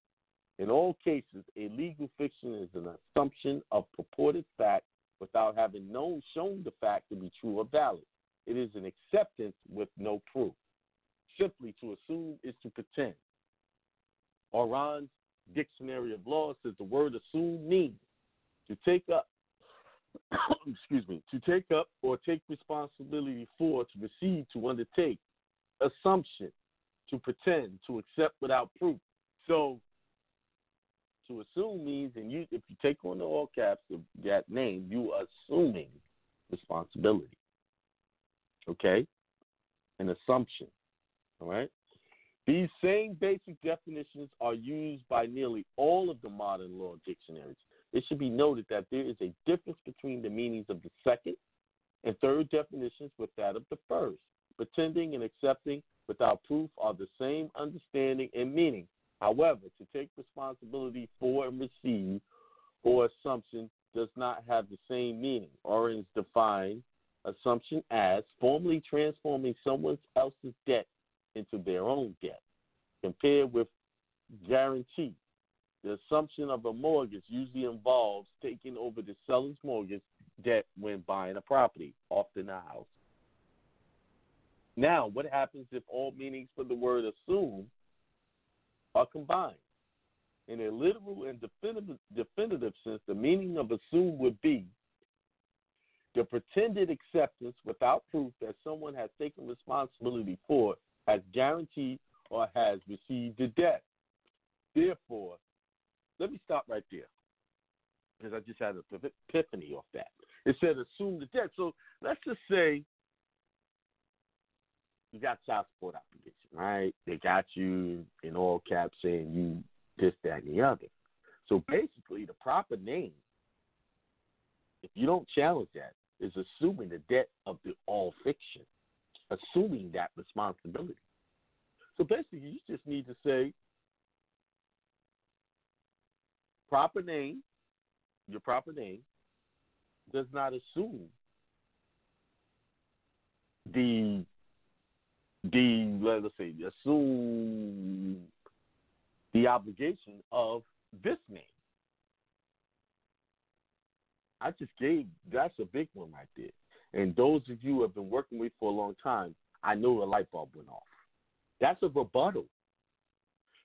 In all cases, a legal fiction is an assumption of purported fact without having known shown the fact to be true or valid. It is an acceptance with no proof. Simply to assume is to pretend. Oran's Dictionary of Law says the word assume means to take up excuse me, to take up or take responsibility for, to receive, to undertake, assumption, to pretend, to accept without proof. So to assume means, and you, if you take on the all caps of that name, you are assuming responsibility. Okay, an assumption. All right. These same basic definitions are used by nearly all of the modern law dictionaries. It should be noted that there is a difference between the meanings of the second and third definitions with that of the first. Pretending and accepting without proof are the same understanding and meaning. However, to take responsibility for and receive or assumption does not have the same meaning. Oran's define assumption as formally transforming someone else's debt into their own debt, compared with guarantee. The assumption of a mortgage usually involves taking over the seller's mortgage debt when buying a property, often a house. Now, what happens if all meanings for the word assume are combined? In a literal and definitive, definitive sense, the meaning of assume would be the pretended acceptance without proof that someone has taken responsibility for, has guaranteed, or has received the debt. Therefore, let me stop right there because I just had an epiphany off that. It said assume the debt. So let's just say you got child support obligation, right? They got you in all caps saying you this, that, and the other. So basically, the proper name, if you don't challenge that, is assuming the debt of the all fiction, assuming that responsibility. So basically, you just need to say proper name, your proper name, does not assume the the let's say assume the obligation of this name. I just gave that's a big one right there. And those of you who have been working with for a long time, I know the light bulb went off. That's a rebuttal.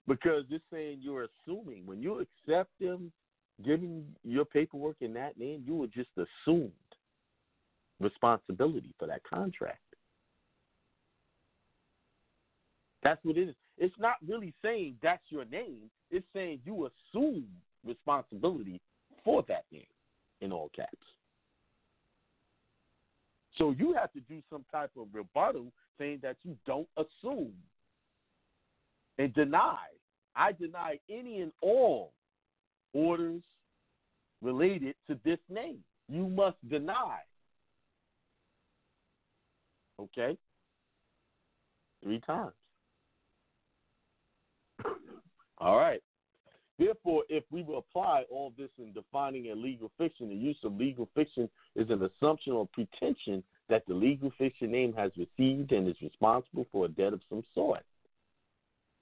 Because it's saying you're assuming when you accept them giving your paperwork in that name, you were just assumed responsibility for that contract. That's what it is. It's not really saying that's your name. It's saying you assume responsibility for that name in all caps. So you have to do some type of rebuttal saying that you don't assume and deny. I deny any and all orders related to this name. You must deny. Okay? Three times. All right. Therefore, if we will apply all this in defining a legal fiction, the use of legal fiction is an assumption or pretension that the legal fiction name has received and is responsible for a debt of some sort.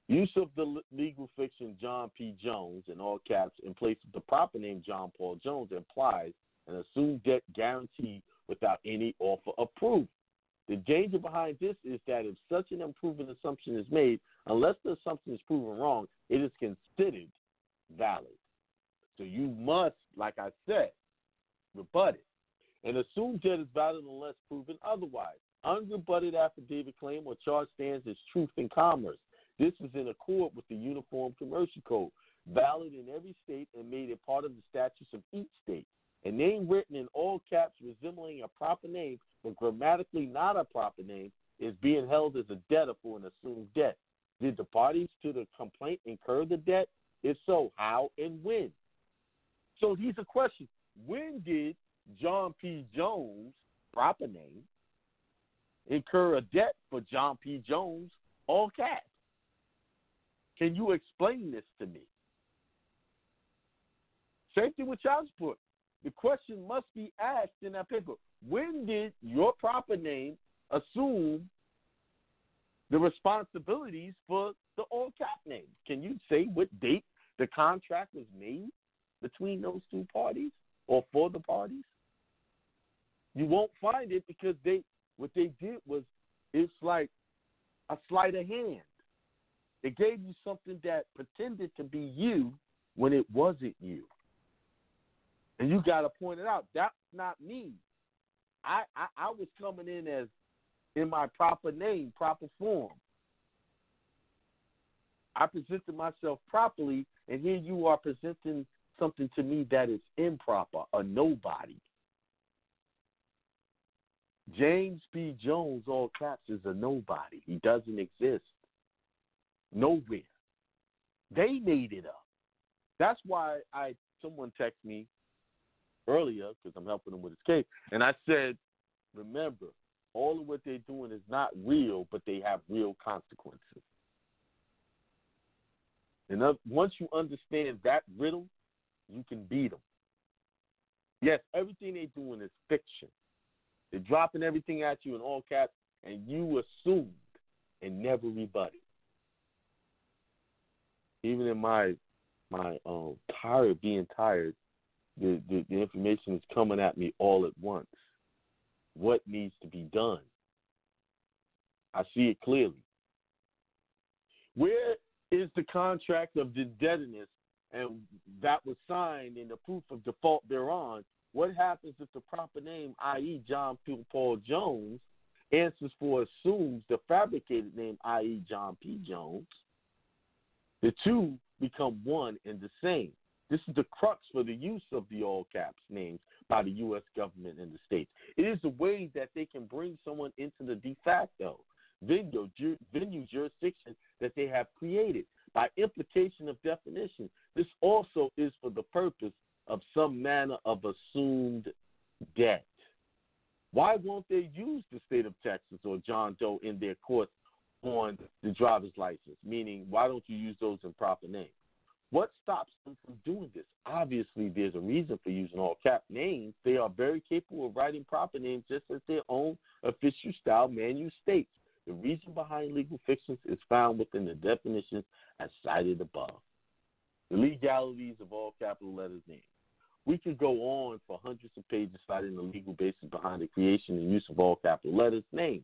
Use of the legal fiction John P. Jones in all caps in place of the proper name John Paul Jones implies an assumed debt guarantee without any offer of proof. The danger behind this is that if such an unproven assumption is made, unless the assumption is proven wrong, it is considered valid. So you must, like I said, rebut it. An assumed debt is valid unless proven otherwise. Unrebutted affidavit claim or charge stands as truth in commerce. This is in accord with the Uniform Commercial Code, valid in every state and made a part of the statutes of each state. A name written in all caps resembling a proper name, but grammatically not a proper name, is being held as a debtor for an assumed debt. Did the parties to the complaint incur the debt? If so, how and when? So here's a question. When did John P. Jones, proper name, incur a debt for John P. Jones, all caps? Can you explain this to me? Same thing with child support. The question must be asked in that paper. When did your proper name assume the responsibilities for the all cap name? Can you say what date the contract was made between those two parties or for the parties? You won't find it because they what they did was it's like a sleight of hand. It gave you something that pretended to be you when it wasn't you. And you got to point it out. That's not me. I, I I was coming in as in my proper name, proper form. I presented myself properly, and here you are presenting something to me that is improper, a nobody. James P. Jones, all caps, is a nobody. He doesn't exist nowhere. They made it up. That's why I someone texted me earlier because I'm helping him with his case, and I said, remember, all of what they're doing is not real, but they have real consequences. And once you understand that riddle, you can beat them. Yes, everything they're doing is fiction. They're dropping everything at you in all caps, and you assumed and never rebutted. Even in my my um tired being tired, the, the, the information is coming at me all at once. What needs to be done? I see it clearly. Where is the contract of indebtedness and that was signed in the proof of default thereon? What happens if the proper name, i.e., John P. Paul Jones, answers for assumes the fabricated name, i.e., John P. Jones? The two become one and the same. This is the crux for the use of the all caps names by the U.S. government and the states. It is a way that they can bring someone into the de facto venue, venue jurisdiction that they have created. By implication of definition, this also is for the purpose of some manner of assumed debt. Why won't they use the state of Texas or John Doe in their courts on the driver's license? Meaning, why don't you use those in proper names? What stops them from doing this? Obviously, there's a reason for using all cap names. They are very capable of writing proper names just as their own official style manual states. The reason behind legal fictions is found within the definitions as cited above. The legalities of all capital letters names. We could go on for hundreds of pages citing the legal basis behind the creation and use of all capital letters names.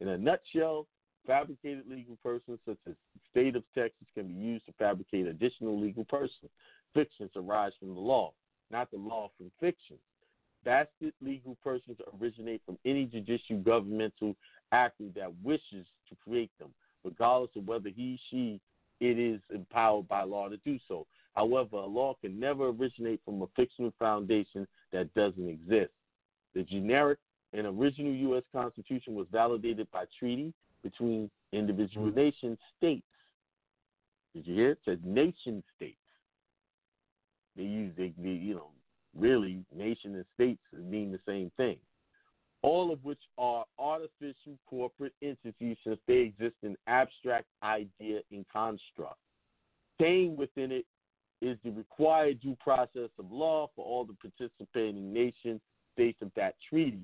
In a nutshell, fabricated legal persons such as the state of Texas can be used to fabricate additional legal persons. Fictions arise from the law, not the law from fiction. Bastard legal persons originate from any judicial governmental actor that wishes to create them, regardless of whether he, she, it is empowered by law to do so. However, a law can never originate from a fictional foundation that doesn't exist. The generic and original U.S. Constitution was validated by treaty between individual mm-hmm. nation states. Did you hear? It said nation states. They use, they, they, you know, really, nation and states mean the same thing. All of which are artificial corporate entities since they exist in abstract idea and construct. Staying within it is the required due process of law for all the participating nation states of that treaty.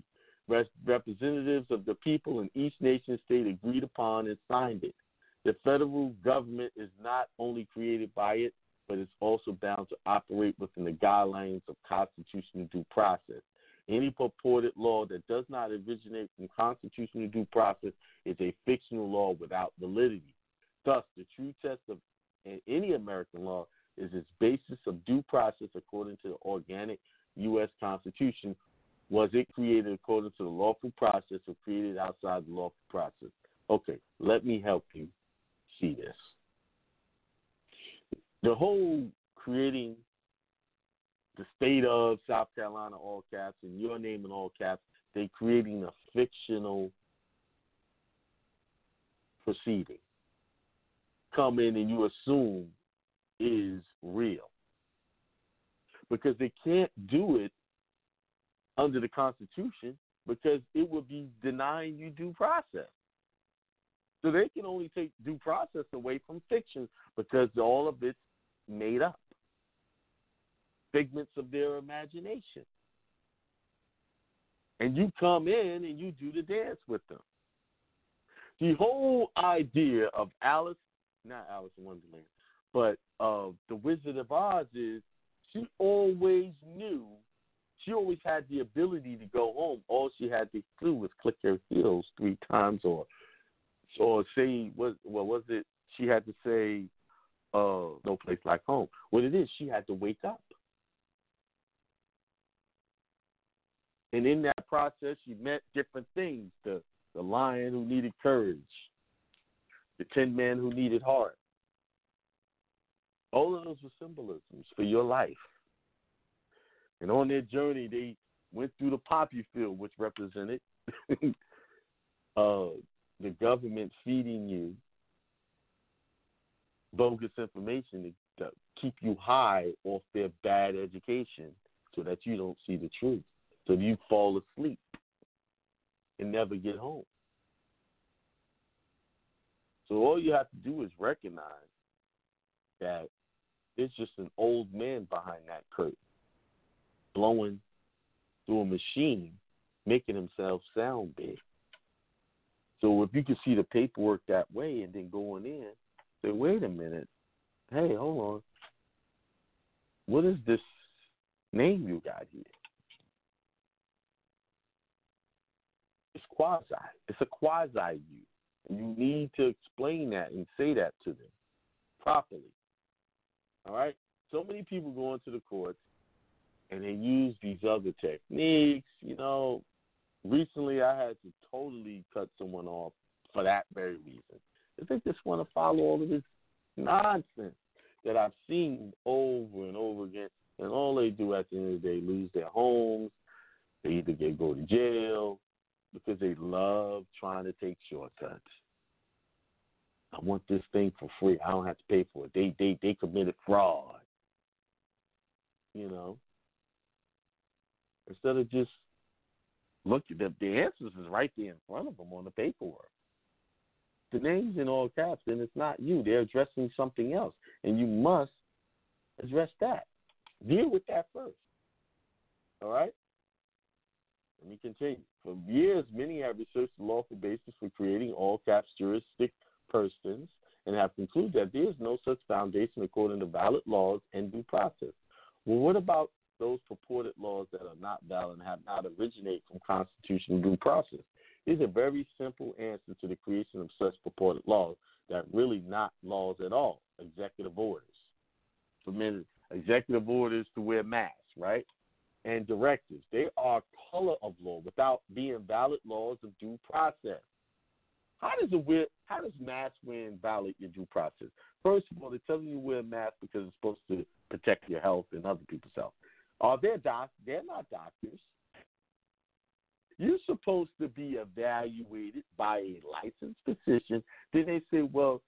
Representatives of the people in each nation state agreed upon and signed it. The federal government is not only created by it, but is also bound to operate within the guidelines of constitutional due process. Any purported law that does not originate from constitutional due process is a fictional law without validity. Thus, the true test of any American law is its basis of due process according to the organic U.S. Constitution. Was it created according to the lawful process or created outside the lawful process? Okay, let me help you see this. The whole creating the state of South Carolina, all caps, and your name in all caps, they're creating a fictional proceeding. Come in and you assume is real. Because they can't do it under the Constitution because it would be denying you due process. So they can only take due process away from fiction because all of it's made up, figments of their imagination. And you come in and you do the dance with them. The whole idea of Alice, not Alice in Wonderland, but uh, the Wizard of Oz is she always knew, she always had the ability to go home. All she had to do was click her heels three times, or or say what what was it? She had to say, uh, "No place like home." What it is, she had to wake up. And in that process, she met different things: the the lion who needed courage, the tin man who needed heart, all of those were symbolisms for your life. And on their journey, they went through the poppy field, which represented uh, the government feeding you bogus information to, to keep you high off their bad education so that you don't see the truth, so you fall asleep. and never get home. So all you have to do is recognize that it's just an old man behind that curtain, blowing through a machine, making himself sound big. So if you can see the paperwork that way and then going in, say, wait a minute, hey, hold on. What is this name you got here? It's quasi. It's a quasi you. And you need to explain that and say that to them properly. All right? So many people go into the courts and they use these other techniques. You know, recently I had to totally cut someone off for that very reason. If they just want to follow all of this nonsense that I've seen over and over again, and all they do at the end of the day lose their homes. They either get go to jail because they love trying to take shortcuts. I want this thing for free. I don't have to pay for it. They they they committed fraud. You know. Instead of just looking at the answers is right there in front of them on the paperwork. The name's in all caps, and it's not you. They're addressing something else, and you must address that. Deal with that first. All right. Let me continue. For years, many have researched the lawful basis for creating all caps juristic persons and have concluded that there is no such foundation according to valid laws and due process. Well, what about those purported laws that are not valid and have not originated from constitutional due process? These are very simple answers to the creation of such purported laws that really not laws at all, executive orders. For many, executive orders to wear masks, right? And directives. They are color of law without being valid laws of due process. How does a wear, how does mask wearing violate your due process? First of all, they're telling you wear a mask because it's supposed to protect your health and other people's health. Are they doc? They're not doctors. You're supposed to be evaluated by a licensed physician. Then they say, well,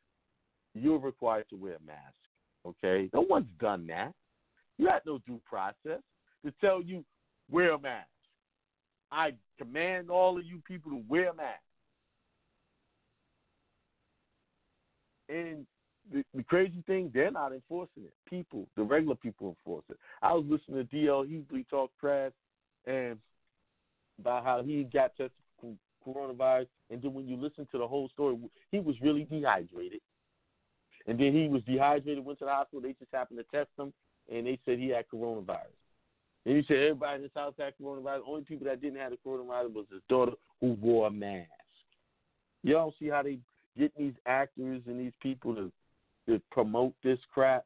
you're required to wear a mask. Okay? No one's done that. You had no due process to tell you wear a mask. I command all of you people to wear a mask. And the, the crazy thing, they're not enforcing it. People, the regular people enforce it. I was listening to DL Hughley talk trash and about how he got tested for coronavirus, and then when you listen to the whole story, he was really dehydrated. And then he was dehydrated, went to the hospital. They just happened to test him, and they said he had coronavirus. And he said everybody in his house had coronavirus. The only people that didn't have the coronavirus was his daughter, who wore a mask. Y'all see how they get these actors and these people to, to promote this crap?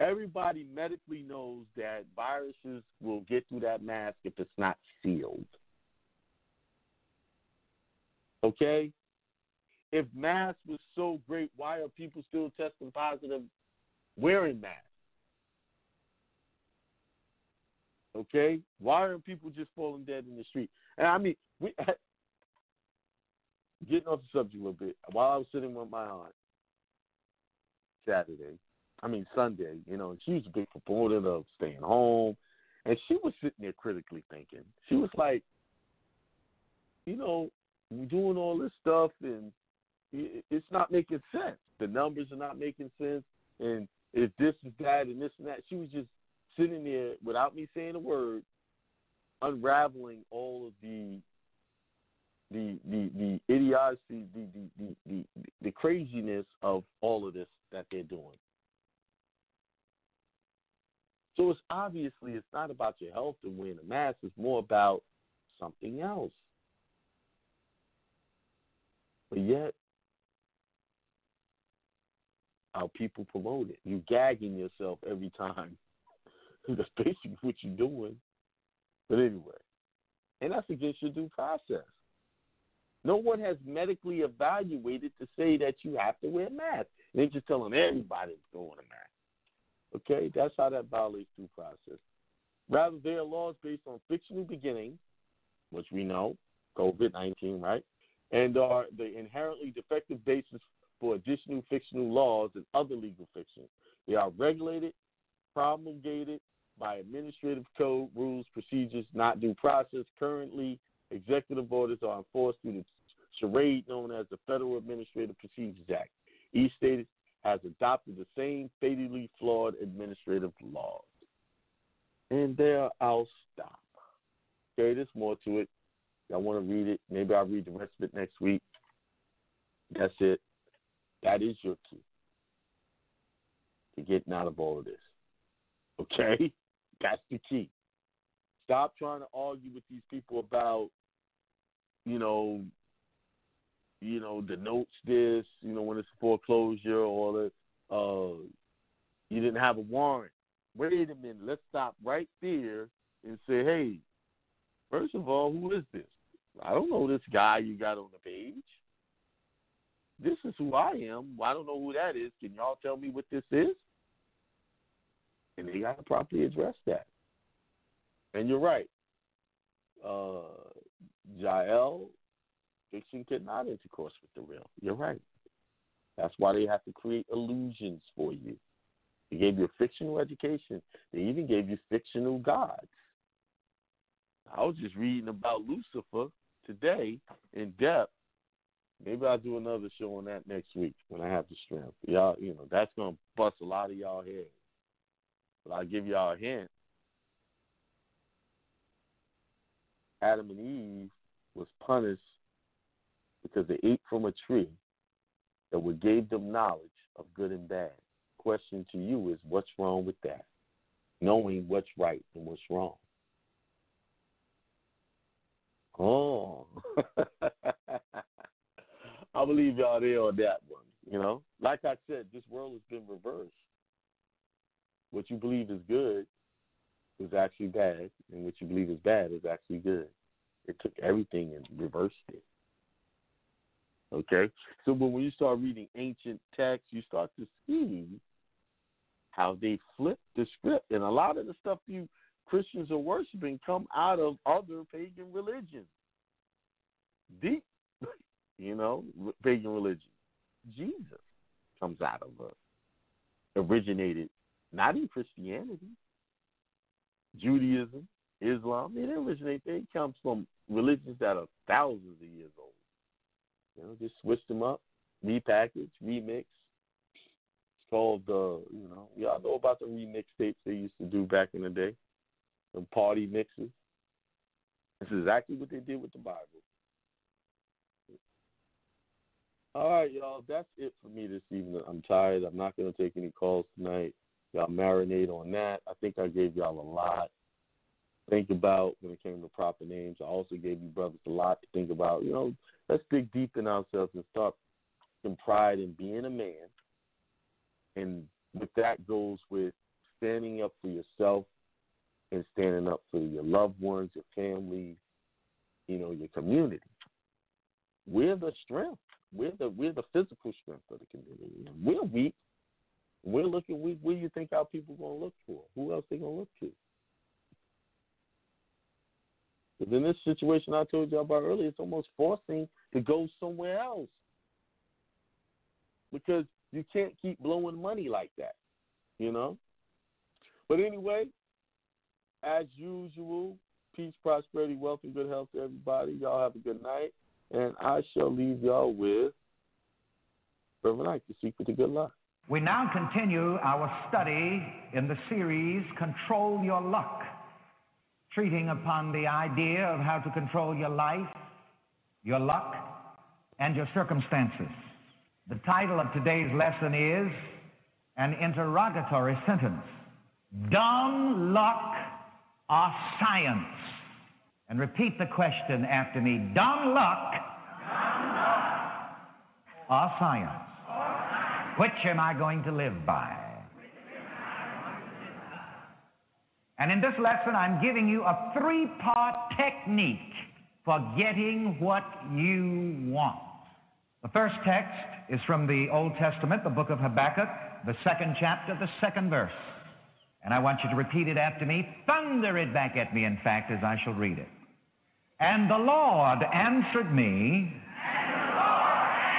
Everybody medically knows that viruses will get through that mask if it's not sealed. Okay? If masks was so great, why are people still testing positive wearing masks? Okay? Why aren't people just falling dead in the street? And I mean, we, getting off the subject a little bit, while I was sitting with my aunt Saturday, I mean Sunday, you know, she was a big proponent of staying home, and she was sitting there critically thinking. She was like, you know, we're doing all this stuff, and it's not making sense. The numbers are not making sense, and if this is that and this and that, she was just sitting there without me saying a word, unraveling all of the the the the idiocy, the the, the the the craziness of all of this that they're doing. So it's obviously it's not about your health and wearing a mask. It's more about something else. But yet, how people promote it. You're gagging yourself every time. that's basically what you're doing. But anyway, and that's against your due process. No one has medically evaluated to say that you have to wear a mask. They just telling everybody to go on a mask. Okay, that's how that violates due process. Rather, there are laws based on fictional beginning, which we know, COVID 19, right? And are the inherently defective basis for additional fictional laws and other legal fiction. They are regulated, promulgated by administrative code, rules, procedures, not due process, currently Executive orders are enforced through the charade known as the Federal Administrative Procedures Act. Each state has adopted the same fatally flawed administrative laws. And there I'll stop. Okay, there's more to it. I want to read it. Maybe I'll read the rest of it next week. That's it. That is your key to getting out of all of this. Okay? That's the key. Stop trying to argue with these people about, you know, you know, denotes this, you know, when it's foreclosure or the uh you didn't have a warrant. Wait a minute, let's stop right there and say, Hey, first of all, who is this? I don't know this guy you got on the page. This is who I am. I don't know who that is. Can y'all tell me what this is? And they got to properly address that. And you're right. Uh, Jael, fiction could not intercourse with the real. You're right. That's why they have to create illusions for you. They gave you a fictional education. They even gave you fictional gods. I was just reading about Lucifer today in depth. Maybe I'll do another show on that next week when I have the strength. Y'all, you know, that's gonna bust a lot of y'all heads. But I'll give y'all a hint. Adam and Eve was punished because they ate from a tree that gave them knowledge of good and bad. Question to you is what's wrong with that? Knowing what's right and what's wrong. Oh. I believe y'all there on that one. You know, like I said, this world has been reversed. What you believe is good is actually bad, and what you believe is bad is actually good. It took everything and reversed it. Okay? So when you start reading ancient texts, you start to see how they flip the script. And a lot of the stuff you Christians are worshiping come out of other pagan religions. Deep, you know, pagan religion. Jesus comes out of a originated not in Christianity, Judaism, Islam. They didn't originate. They come from religions that are thousands of years old. You know, just switch them up, repackage, remix. It's called the, uh, you know, y'all know about the remix tapes they used to do back in the day, the party mixes. This is exactly what they did with the Bible. All right, y'all. That's it for me this evening. I'm tired. I'm not going to take any calls tonight. Y'all marinate on that. I think I gave y'all a lot think about when it came to proper names. I also gave you brothers a lot to think about. You know, let's dig deep in ourselves and start some pride in being a man. And with that goes with standing up for yourself and standing up for your loved ones, your family, you know, your community. We're the strength. We're the we're the physical strength of the community. We're weak. We're looking weak. Where do you think our people are gonna look for? Who else they gonna look to? Because in this situation I told you about earlier, it's almost forcing to go somewhere else. Because you can't keep blowing money like that, you know? But anyway, as usual, peace, prosperity, wealth, and good health to everybody. Y'all have a good night. And I shall leave y'all with Reverend Ike, the secret to good luck. We now continue our study in the series Control Your Luck treating upon the idea of how to control your life, your luck, and your circumstances. The title of today's lesson is an interrogatory sentence Dumb luck or science? And repeat the question after me Dumb luck, Dumb luck. Or, science? or science? Which am I going to live by? And in this lesson, I'm giving you a three part technique for getting what you want. The first text is from the Old Testament, the book of Habakkuk, the second chapter, the second verse. And I want you to repeat it after me. Thunder it back at me, in fact, as I shall read it. And the Lord answered me, and,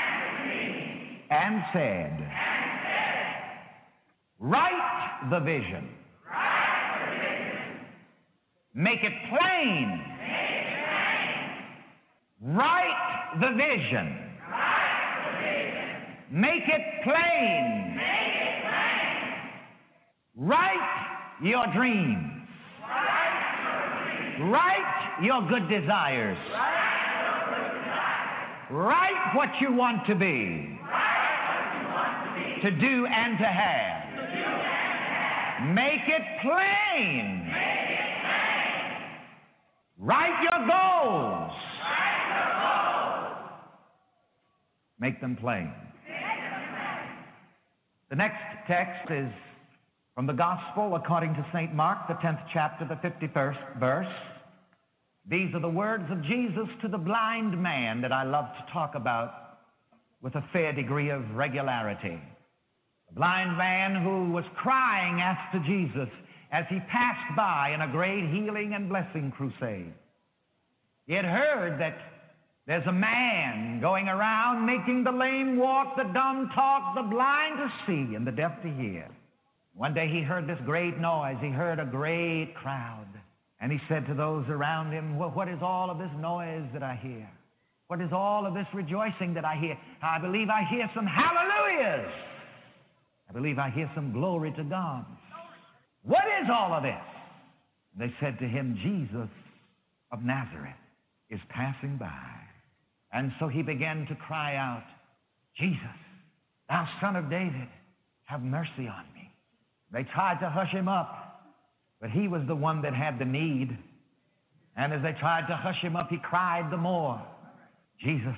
answered me, and said, and said Write the vision Make it plain. Write the vision. Make it plain. Write your dreams. Write your good desires. Write what you want to be. To do and to have. Make it plain. Write your goals. Make them plain. The next text is from the Gospel according to St. Mark, the 10th chapter, the 51st verse. These are the words of Jesus to the blind man that I love to talk about with a fair degree of regularity. The blind man who was crying after Jesus as he passed by in a great healing and blessing crusade. He had heard that there's a man going around making the lame walk, the dumb talk, the blind to see, and the deaf to hear. One day he heard this great noise. He heard a great crowd. And he said to those around him, well, What is all of this noise that I hear? What is all of this rejoicing that I hear? I believe I hear some hallelujahs. I believe I hear some glory to God. What is all of this? They said to him, Jesus of Nazareth is passing by. And so he began to cry out, Jesus, thou son of David, have mercy on me. They tried to hush him up, but he was the one that had the need. And as they tried to hush him up, he cried the more, Jesus,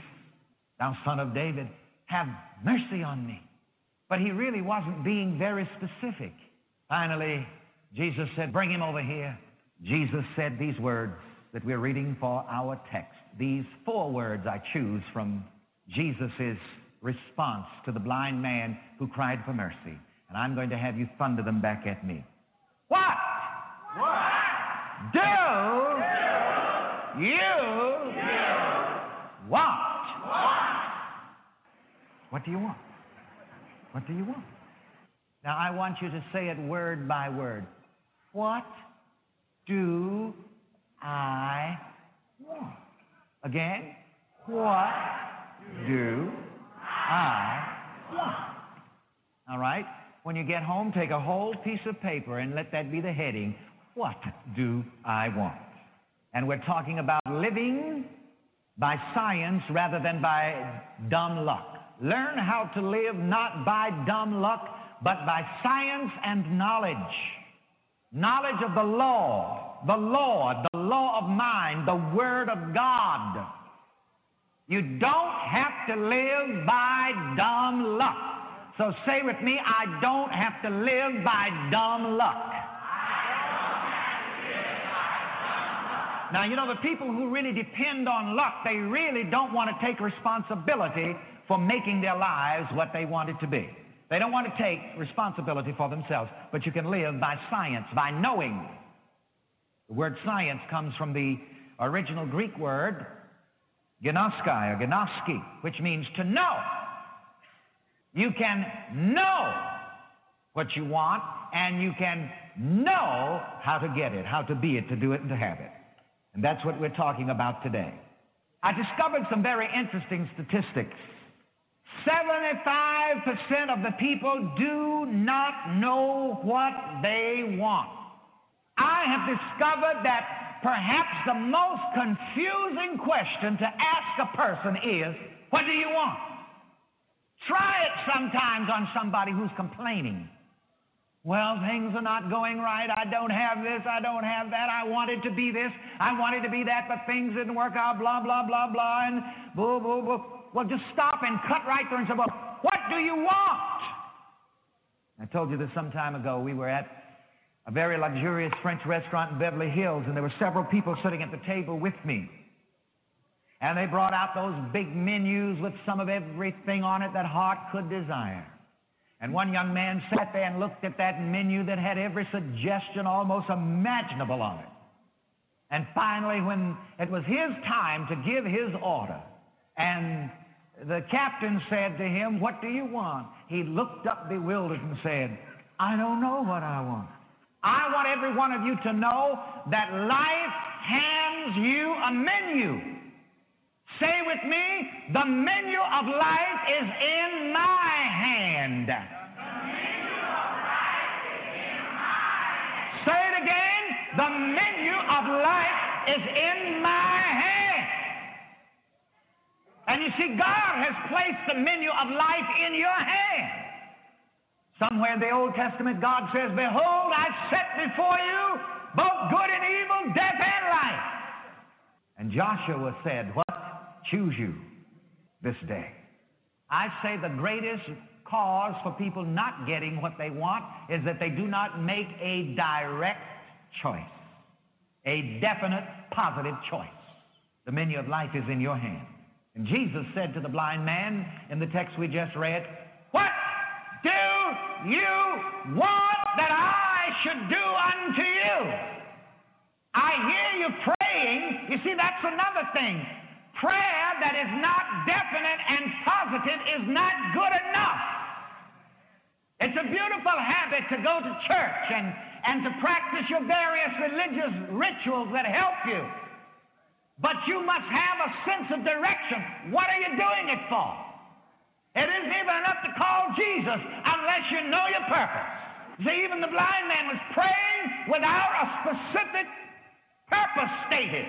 thou son of David, have mercy on me. But he really wasn't being very specific. Finally, Jesus said, Bring him over here. Jesus said these words that we're reading for our text. These four words I choose from Jesus' response to the blind man who cried for mercy. And I'm going to have you thunder them back at me. What? What? Do, do. you, want? What? What do you want? What do you want? Now, I want you to say it word by word. What do I want? Again, what do I want? All right? When you get home, take a whole piece of paper and let that be the heading. What do I want? And we're talking about living by science rather than by dumb luck. Learn how to live not by dumb luck, but by science and knowledge. Knowledge of the law, the Lord, the law of mind, the Word of God. You don't have to live by dumb luck. So say with me, I don't have to live by dumb luck. Now, you know, the people who really depend on luck, they really don't want to take responsibility for making their lives what they want it to be. They don't want to take responsibility for themselves, but you can live by science, by knowing. The word science comes from the original Greek word gnoskai or gnoski, which means to know. You can know what you want, and you can know how to get it, how to be it, to do it, and to have it. And that's what we're talking about today. I discovered some very interesting statistics 75% of the people do not know what they want. I have discovered that perhaps the most confusing question to ask a person is, What do you want? Try it sometimes on somebody who's complaining. Well, things are not going right. I don't have this. I don't have that. I wanted to be this. I wanted to be that, but things didn't work out. Blah, blah, blah, blah. And boo, boo, boo. Well, just stop and cut right there and say, Well, what do you want? I told you this some time ago. We were at a very luxurious French restaurant in Beverly Hills, and there were several people sitting at the table with me. And they brought out those big menus with some of everything on it that heart could desire. And one young man sat there and looked at that menu that had every suggestion almost imaginable on it. And finally, when it was his time to give his order, and the captain said to him, What do you want? He looked up bewildered and said, I don't know what I want. I want every one of you to know that life hands you a menu. Say with me, the menu of life is in my hand. Say it again, the menu of life is in my hand. And you see, God has placed the menu of life in your hand. Somewhere in the Old Testament, God says, Behold, I set before you both good and evil, death and life. And Joshua said, What? Choose you this day. I say the greatest cause for people not getting what they want is that they do not make a direct choice, a definite, positive choice. The menu of life is in your hand. Jesus said to the blind man in the text we just read, What do you want that I should do unto you? I hear you praying. You see, that's another thing. Prayer that is not definite and positive is not good enough. It's a beautiful habit to go to church and, and to practice your various religious rituals that help you. But you must have a sense of direction. What are you doing it for? It isn't even enough to call Jesus unless you know your purpose. See, even the blind man was praying without a specific purpose stated,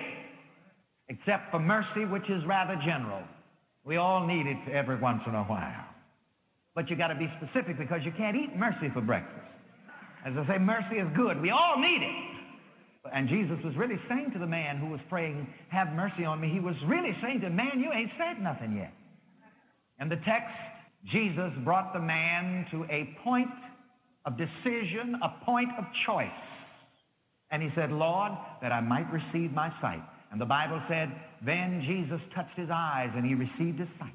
except for mercy, which is rather general. We all need it every once in a while. But you got to be specific because you can't eat mercy for breakfast. As I say, mercy is good. We all need it. And Jesus was really saying to the man who was praying, Have mercy on me, he was really saying to him, Man, you ain't said nothing yet. In the text, Jesus brought the man to a point of decision, a point of choice. And he said, Lord, that I might receive my sight. And the Bible said, Then Jesus touched his eyes and he received his sight.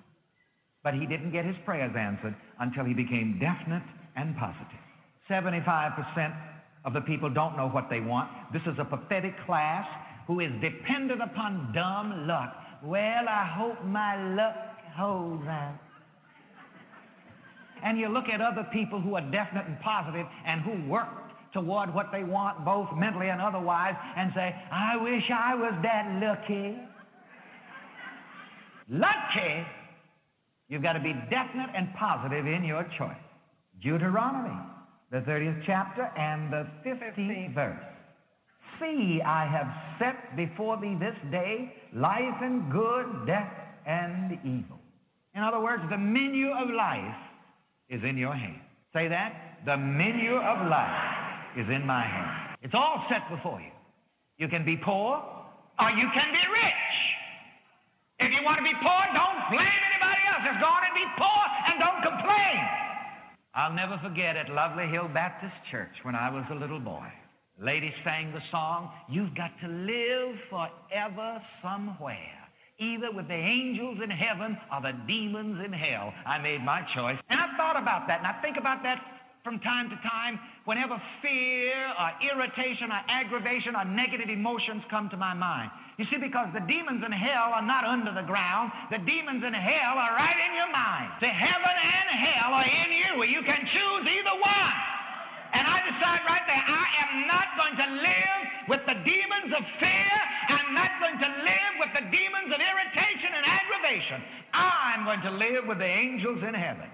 But he didn't get his prayers answered until he became definite and positive. 75% of the people don't know what they want. This is a pathetic class who is dependent upon dumb luck. Well, I hope my luck holds out. And you look at other people who are definite and positive and who work toward what they want, both mentally and otherwise, and say, I wish I was that lucky. Lucky? You've got to be definite and positive in your choice. Deuteronomy the 30th chapter and the 15th verse. See, I have set before thee this day life and good, death and evil. In other words, the menu of life is in your hand. Say that. The menu of life is in my hand. It's all set before you. You can be poor or you can be rich. If you want to be poor, don't blame anybody else. Just go on and be poor and don't complain. I'll never forget at Lovely Hill Baptist Church when I was a little boy. Ladies sang the song, You've got to live forever somewhere, either with the angels in heaven or the demons in hell. I made my choice. And I thought about that, and I think about that from time to time whenever fear or irritation or aggravation or negative emotions come to my mind. You see, because the demons in hell are not under the ground, the demons in hell are right in your mind. The heaven and hell are in you. Where you can choose either one. And I decide right there, I am not going to live with the demons of fear. I'm not going to live with the demons of irritation and aggravation. I'm going to live with the angels in heaven.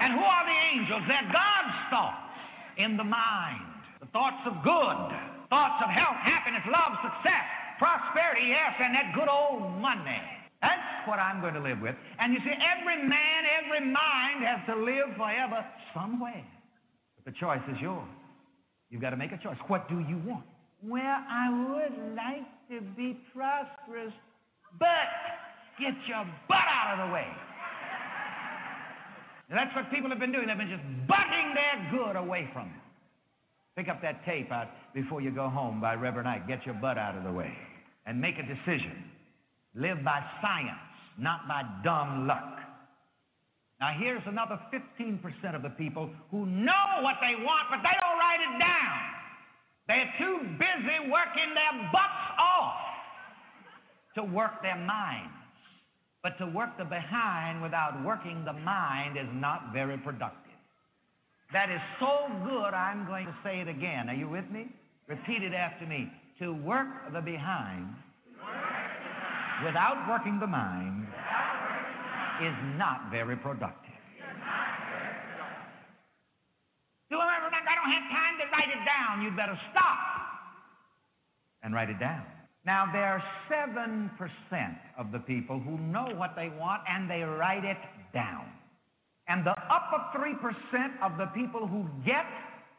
And who are the angels? They're God's thoughts in the mind. The thoughts of good, thoughts of health, happiness, love, success, prosperity, yes, and that good old money. That's what I'm going to live with. And you see, every man, every mind has to live forever somewhere. But the choice is yours. You've got to make a choice. What do you want? Well, I would like to be prosperous, but get your butt out of the way. And that's what people have been doing. They've been just butting their good away from you. Pick up that tape out before you go home by Reverend Ike. Get your butt out of the way and make a decision. Live by science, not by dumb luck. Now, here's another 15% of the people who know what they want, but they don't write it down. They're too busy working their butts off to work their minds. But to work the behind without working the mind is not very productive. That is so good, I'm going to say it again. Are you with me? Repeat it after me. To work the behind without working the mind is not very productive. Do I I don't have time to write it down. You'd better stop and write it down. Now, there are 7% of the people who know what they want and they write it down. And the upper 3% of the people who get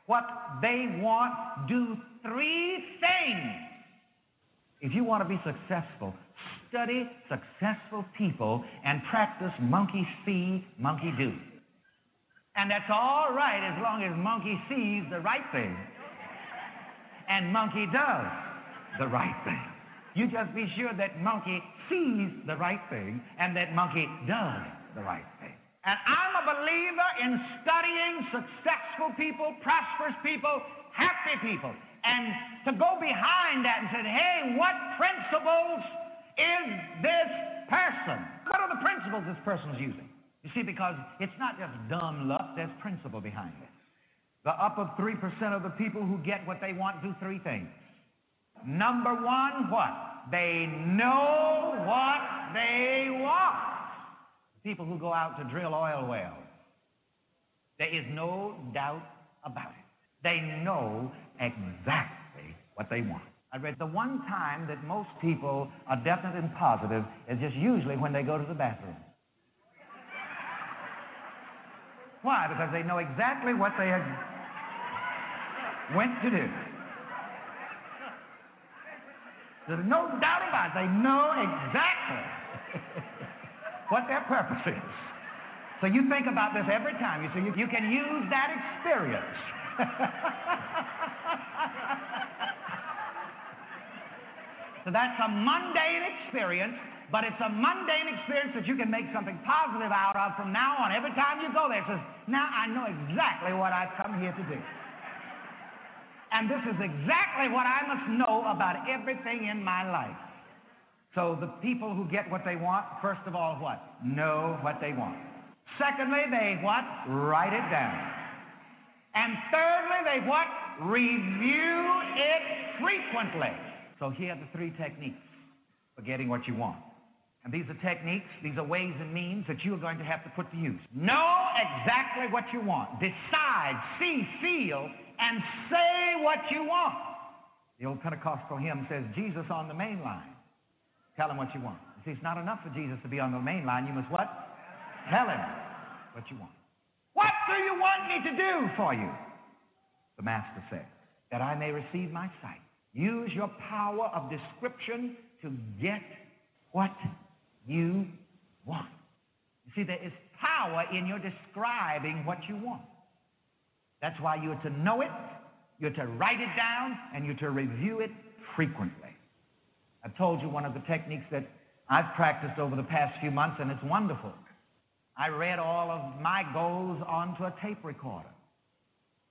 what they want do three things. If you want to be successful, study successful people and practice monkey see, monkey do. And that's all right as long as monkey sees the right thing and monkey does the right thing. You just be sure that monkey sees the right thing and that monkey does the right thing. And I'm a believer in studying successful people, prosperous people, happy people. And to go behind that and say, hey, what principles is this person? What are the principles this person's using? You see, because it's not just dumb luck, there's principle behind it. The upper 3% of the people who get what they want do three things. Number one, what? They know what they want. People who go out to drill oil wells, there is no doubt about it. They know exactly what they want. I read the one time that most people are definite and positive is just usually when they go to the bathroom. Why? Because they know exactly what they went to do. There's no doubt about it. They know exactly what their purpose is. So you think about this every time. You see, you, you can use that experience. so that's a mundane experience, but it's a mundane experience that you can make something positive out of from now on. Every time you go there, it says, now I know exactly what I've come here to do. And this is exactly what I must know about everything in my life. So the people who get what they want, first of all, what? Know what they want. Secondly, they what? Write it down. And thirdly, they what? Review it frequently. So here are the three techniques for getting what you want. And these are techniques, these are ways and means that you are going to have to put to use. Know exactly what you want. Decide, see, feel, and say what you want. The old Pentecostal hymn says, Jesus on the main line. Tell him what you want. You see, it's not enough for Jesus to be on the main line. You must what? Tell him what you want. What do you want me to do for you? The Master said, that I may receive my sight. Use your power of description to get what you want. You see, there is power in your describing what you want. That's why you're to know it, you're to write it down, and you're to review it frequently. I've told you one of the techniques that I've practiced over the past few months, and it's wonderful. I read all of my goals onto a tape recorder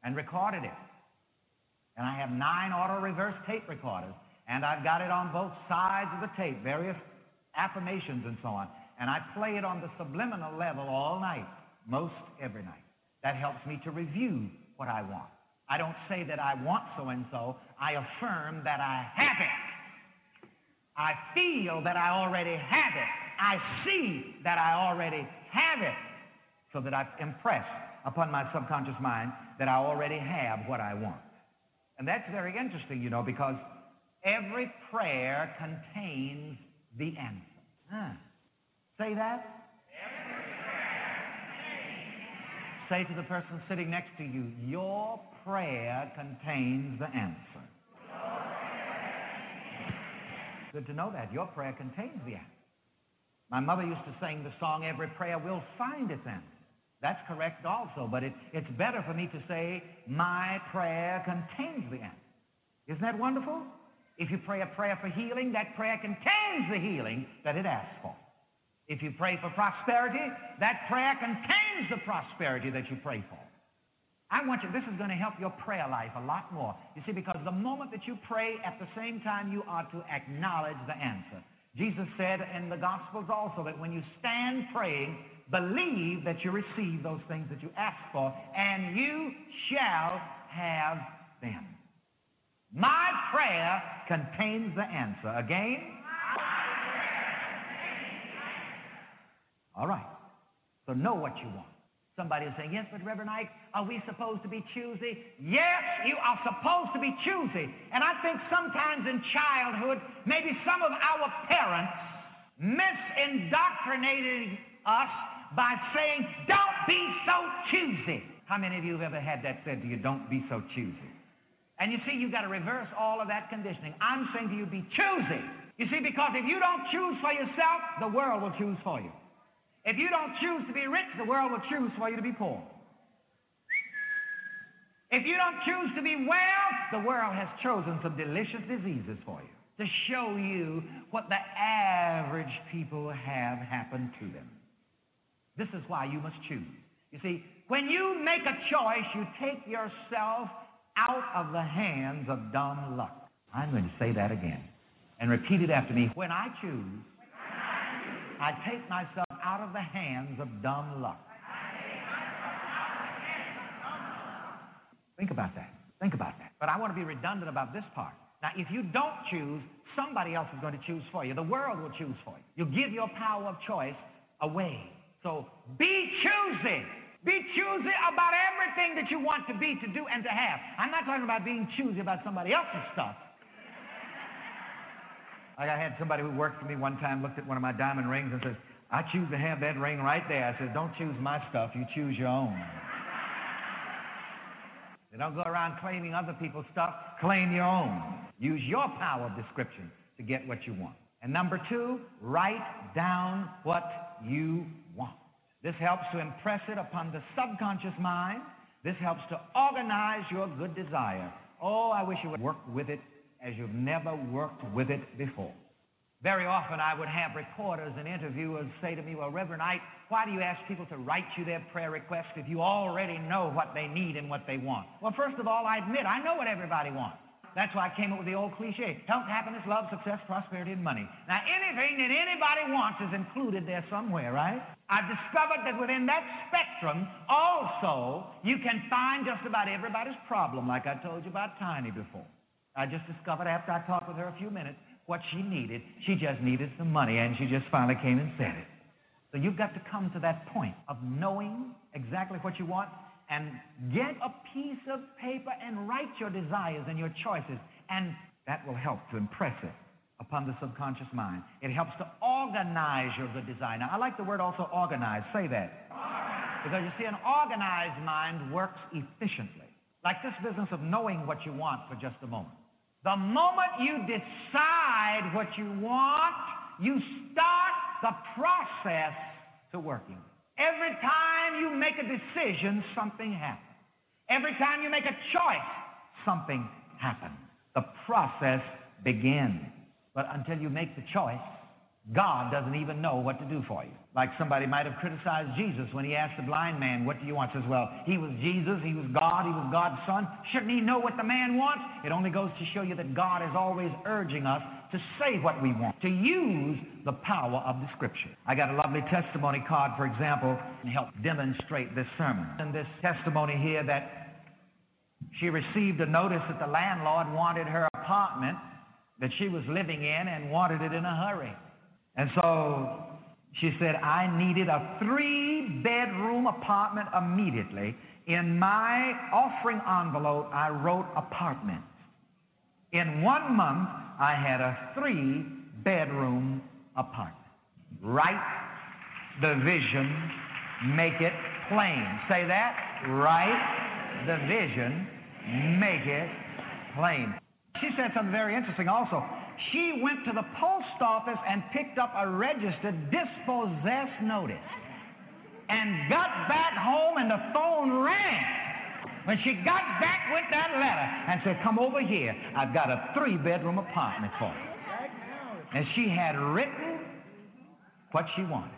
and recorded it. And I have nine auto reverse tape recorders, and I've got it on both sides of the tape, various affirmations and so on. And I play it on the subliminal level all night, most every night. That helps me to review what I want. I don't say that I want so and so, I affirm that I have it. I feel that I already have it. I see that I already have it. So that I've impressed upon my subconscious mind that I already have what I want. And that's very interesting, you know, because every prayer contains the answer. Huh. Say that? Say to the person sitting next to you, Your prayer contains the answer. Good to know that. Your prayer contains the answer. My mother used to sing the song, Every Prayer Will Find Its Answer. That's correct also, but it, it's better for me to say, My prayer contains the answer. Isn't that wonderful? If you pray a prayer for healing, that prayer contains the healing that it asks for. If you pray for prosperity, that prayer contains the prosperity that you pray for. I want you, this is going to help your prayer life a lot more. You see, because the moment that you pray, at the same time, you are to acknowledge the answer. Jesus said in the Gospels also that when you stand praying, believe that you receive those things that you ask for, and you shall have them. My prayer contains the answer. Again, All right. So know what you want. Somebody is saying, Yes, but Reverend Ike, are we supposed to be choosy? Yes, you are supposed to be choosy. And I think sometimes in childhood, maybe some of our parents misindoctrinated us by saying, Don't be so choosy. How many of you have ever had that said to you, Don't be so choosy? And you see, you've got to reverse all of that conditioning. I'm saying to you, be choosy. You see, because if you don't choose for yourself, the world will choose for you. If you don't choose to be rich, the world will choose for you to be poor. If you don't choose to be well, the world has chosen some delicious diseases for you to show you what the average people have happened to them. This is why you must choose. You see, when you make a choice, you take yourself out of the hands of dumb luck. I'm going to say that again and repeat it after me. When I choose, I take myself out of the hands of dumb luck. Think about that. Think about that. But I want to be redundant about this part. Now, if you don't choose, somebody else is going to choose for you. The world will choose for you. You give your power of choice away. So be choosy. Be choosy about everything that you want to be, to do, and to have. I'm not talking about being choosy about somebody else's stuff. Like I had somebody who worked for me one time looked at one of my diamond rings and says, I choose to have that ring right there. I said, Don't choose my stuff, you choose your own. You don't go around claiming other people's stuff, claim your own. Use your power of description to get what you want. And number two, write down what you want. This helps to impress it upon the subconscious mind. This helps to organize your good desire. Oh, I wish you would work with it as you've never worked with it before. Very often I would have reporters and interviewers say to me, Well, Reverend Ike, why do you ask people to write you their prayer requests if you already know what they need and what they want? Well, first of all, I admit I know what everybody wants. That's why I came up with the old cliche health, happiness, love, success, prosperity, and money. Now, anything that anybody wants is included there somewhere, right? I've discovered that within that spectrum, also, you can find just about everybody's problem, like I told you about Tiny before. I just discovered after I talked with her a few minutes what she needed. She just needed some money, and she just finally came and said it. So you've got to come to that point of knowing exactly what you want and get a piece of paper and write your desires and your choices, and that will help to impress it upon the subconscious mind. It helps to organize your good desire. Now, I like the word also organize. Say that. Because you see, an organized mind works efficiently. Like this business of knowing what you want for just a moment. The moment you decide what you want, you start the process to working. Every time you make a decision, something happens. Every time you make a choice, something happens. The process begins. But until you make the choice, God doesn't even know what to do for you. Like somebody might have criticized Jesus when he asked the blind man, What do you want? Says, Well, he was Jesus, he was God, he was God's son. Shouldn't he know what the man wants? It only goes to show you that God is always urging us to say what we want, to use the power of the scripture. I got a lovely testimony card, for example, and help demonstrate this sermon. In this testimony here, that she received a notice that the landlord wanted her apartment that she was living in and wanted it in a hurry. And so she said, I needed a three bedroom apartment immediately. In my offering envelope, I wrote apartment. In one month, I had a three bedroom apartment. Write the vision, make it plain. Say that. Write the vision, make it plain. She said something very interesting also she went to the post office and picked up a registered dispossessed notice and got back home and the phone rang. When she got back with that letter and said, Come over here, I've got a three bedroom apartment for you. And she had written what she wanted.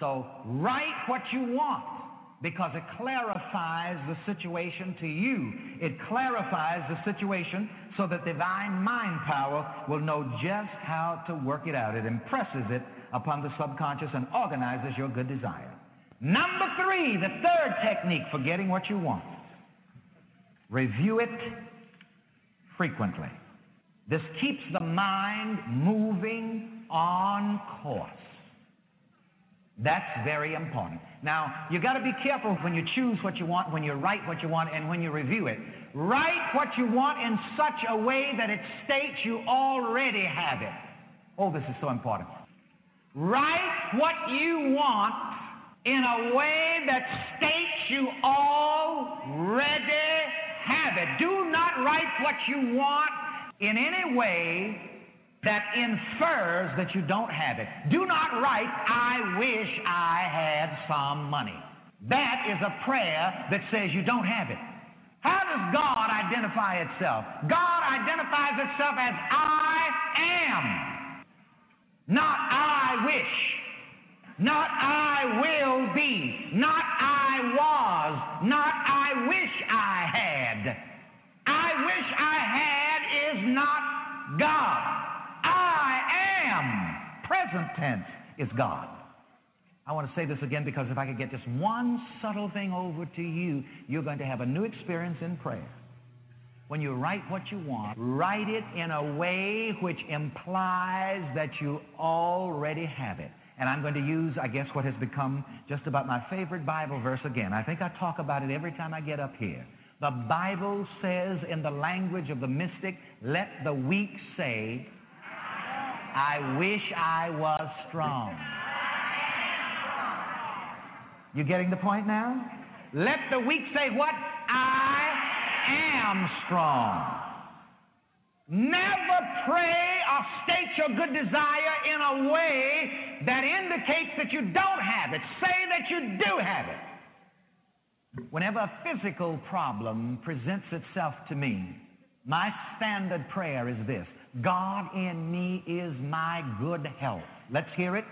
So write what you want because it clarifies the situation to you. It clarifies the situation so that divine mind power will know just how to work it out. It impresses it upon the subconscious and organizes your good desire. Number three, the third technique for getting what you want review it frequently. This keeps the mind moving on course. That's very important. Now, you got to be careful when you choose what you want, when you write what you want, and when you review it. Write what you want in such a way that it states you already have it. Oh, this is so important. Write what you want in a way that states you already have it. Do not write what you want in any way that infers that you don't have it. Do not write, I wish I had some money. That is a prayer that says you don't have it. How does God identify itself? God identifies itself as I am, not I wish, not I will be, not I was, not I wish I had. I wish I had is not God. Present tense, is God. I want to say this again because if I could get just one subtle thing over to you, you're going to have a new experience in prayer. When you write what you want, write it in a way which implies that you already have it. And I'm going to use, I guess, what has become just about my favorite Bible verse again. I think I talk about it every time I get up here. The Bible says in the language of the mystic, let the weak say, I wish I was strong. You getting the point now? Let the weak say what? I am strong. Never pray or state your good desire in a way that indicates that you don't have it. Say that you do have it. Whenever a physical problem presents itself to me, my standard prayer is this God in me is my good health. Let's hear it.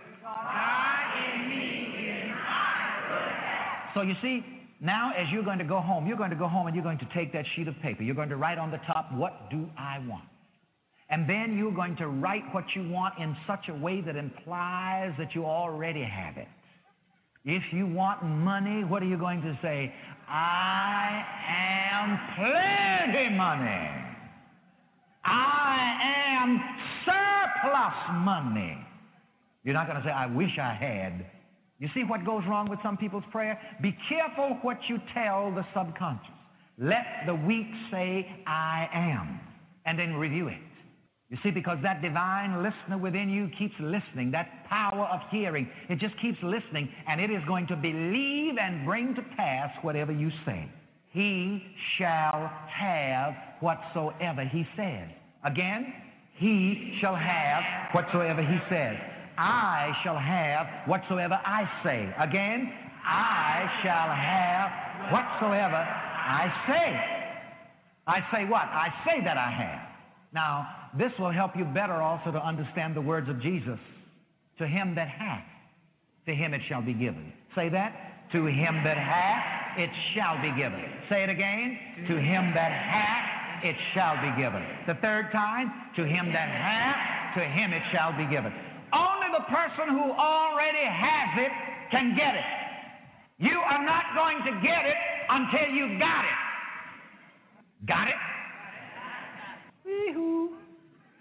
So you see, now as you're going to go home, you're going to go home and you're going to take that sheet of paper. You're going to write on the top, What do I want? And then you're going to write what you want in such a way that implies that you already have it. If you want money, what are you going to say? I am plenty money. I am surplus money. You're not going to say, I wish I had. You see what goes wrong with some people's prayer? Be careful what you tell the subconscious. Let the weak say, I am, and then review it. You see, because that divine listener within you keeps listening, that power of hearing, it just keeps listening, and it is going to believe and bring to pass whatever you say. He shall have whatsoever he says. Again, he shall have whatsoever he says. I shall have whatsoever I say. Again, I shall have whatsoever I say. I say what? I say that I have. Now, this will help you better also to understand the words of Jesus. To him that hath, to him it shall be given. Say that. To him that hath, it shall be given. Say it again. To him that hath, it shall be given. The third time, to him that hath, to him it shall be given. Only the person who already has it can get it. You are not going to get it until you got it. Got it? Wee-hoo.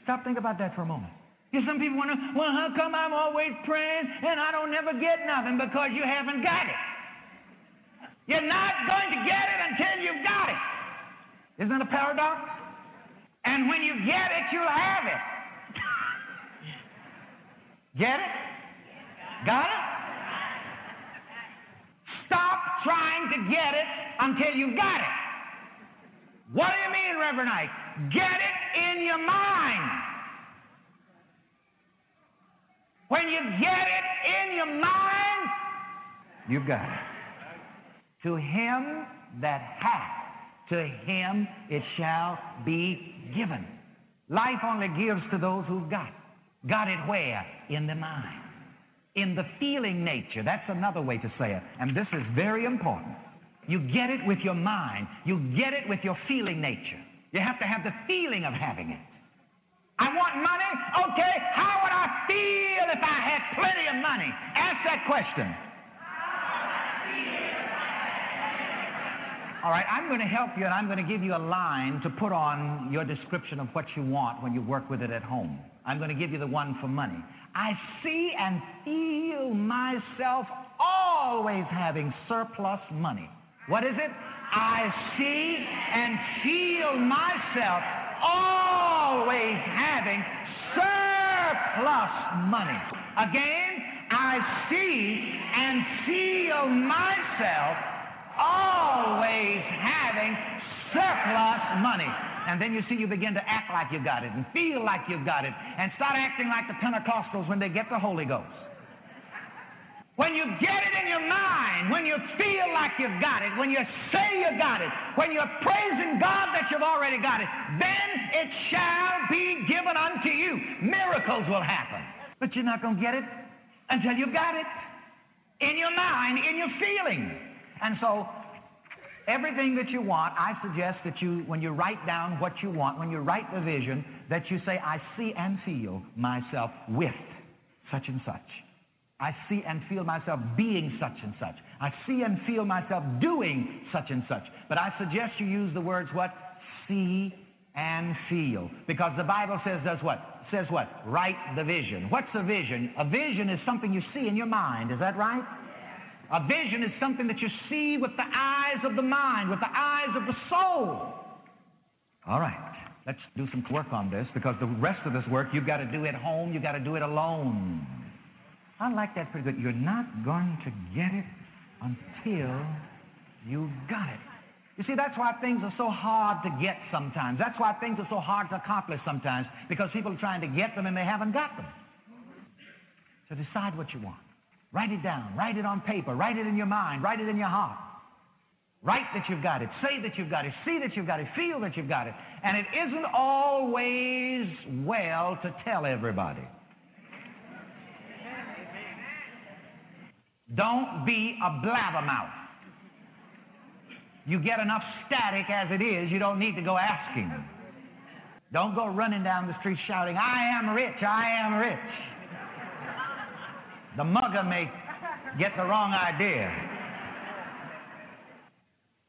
Stop thinking about that for a moment. You some people wonder, well, how come I'm always praying and I don't never get nothing? Because you haven't got it. You're not going to get it until you've got it. Isn't that a paradox? And when you get it, you'll have it. Get it? Got it? Stop trying to get it until you've got it. What do you mean, Reverend Ike? Get it in your mind. When you get it in your mind, you've got it. To him that hath, to him it shall be given. Life only gives to those who've got. Got it where? In the mind. In the feeling nature. That's another way to say it. And this is very important. You get it with your mind. You get it with your feeling nature. You have to have the feeling of having it. I want money? Okay, how would I feel if I had plenty of money? Ask that question. All right, I'm going to help you and I'm going to give you a line to put on your description of what you want when you work with it at home. I'm going to give you the one for money. I see and feel myself always having surplus money. What is it? I see and feel myself always having surplus money. Again, I see and feel myself always having surplus money. And then you see you begin to act like you got it and feel like you've got it and start acting like the Pentecostals when they get the Holy Ghost. When you get it in your mind, when you feel like you've got it, when you say you got it, when you're praising God that you've already got it, then it shall be given unto you. Miracles will happen. But you're not going to get it until you've got it in your mind, in your feeling. And so, everything that you want, I suggest that you, when you write down what you want, when you write the vision, that you say, I see and feel myself with such and such. I see and feel myself being such and such. I see and feel myself doing such and such. But I suggest you use the words what? See and feel. Because the Bible says does what? Says what? Write the vision. What's a vision? A vision is something you see in your mind. Is that right? A vision is something that you see with the eyes of the mind, with the eyes of the soul. All right. Let's do some work on this because the rest of this work you've got to do at home, you've got to do it alone. I like that pretty good. You're not going to get it until you've got it. You see, that's why things are so hard to get sometimes. That's why things are so hard to accomplish sometimes, because people are trying to get them and they haven't got them. So decide what you want. Write it down. Write it on paper. Write it in your mind. Write it in your heart. Write that you've got it. Say that you've got it. See that you've got it. Feel that you've got it. And it isn't always well to tell everybody. Don't be a blabbermouth. You get enough static as it is, you don't need to go asking. Don't go running down the street shouting, I am rich, I am rich. The mugger may get the wrong idea.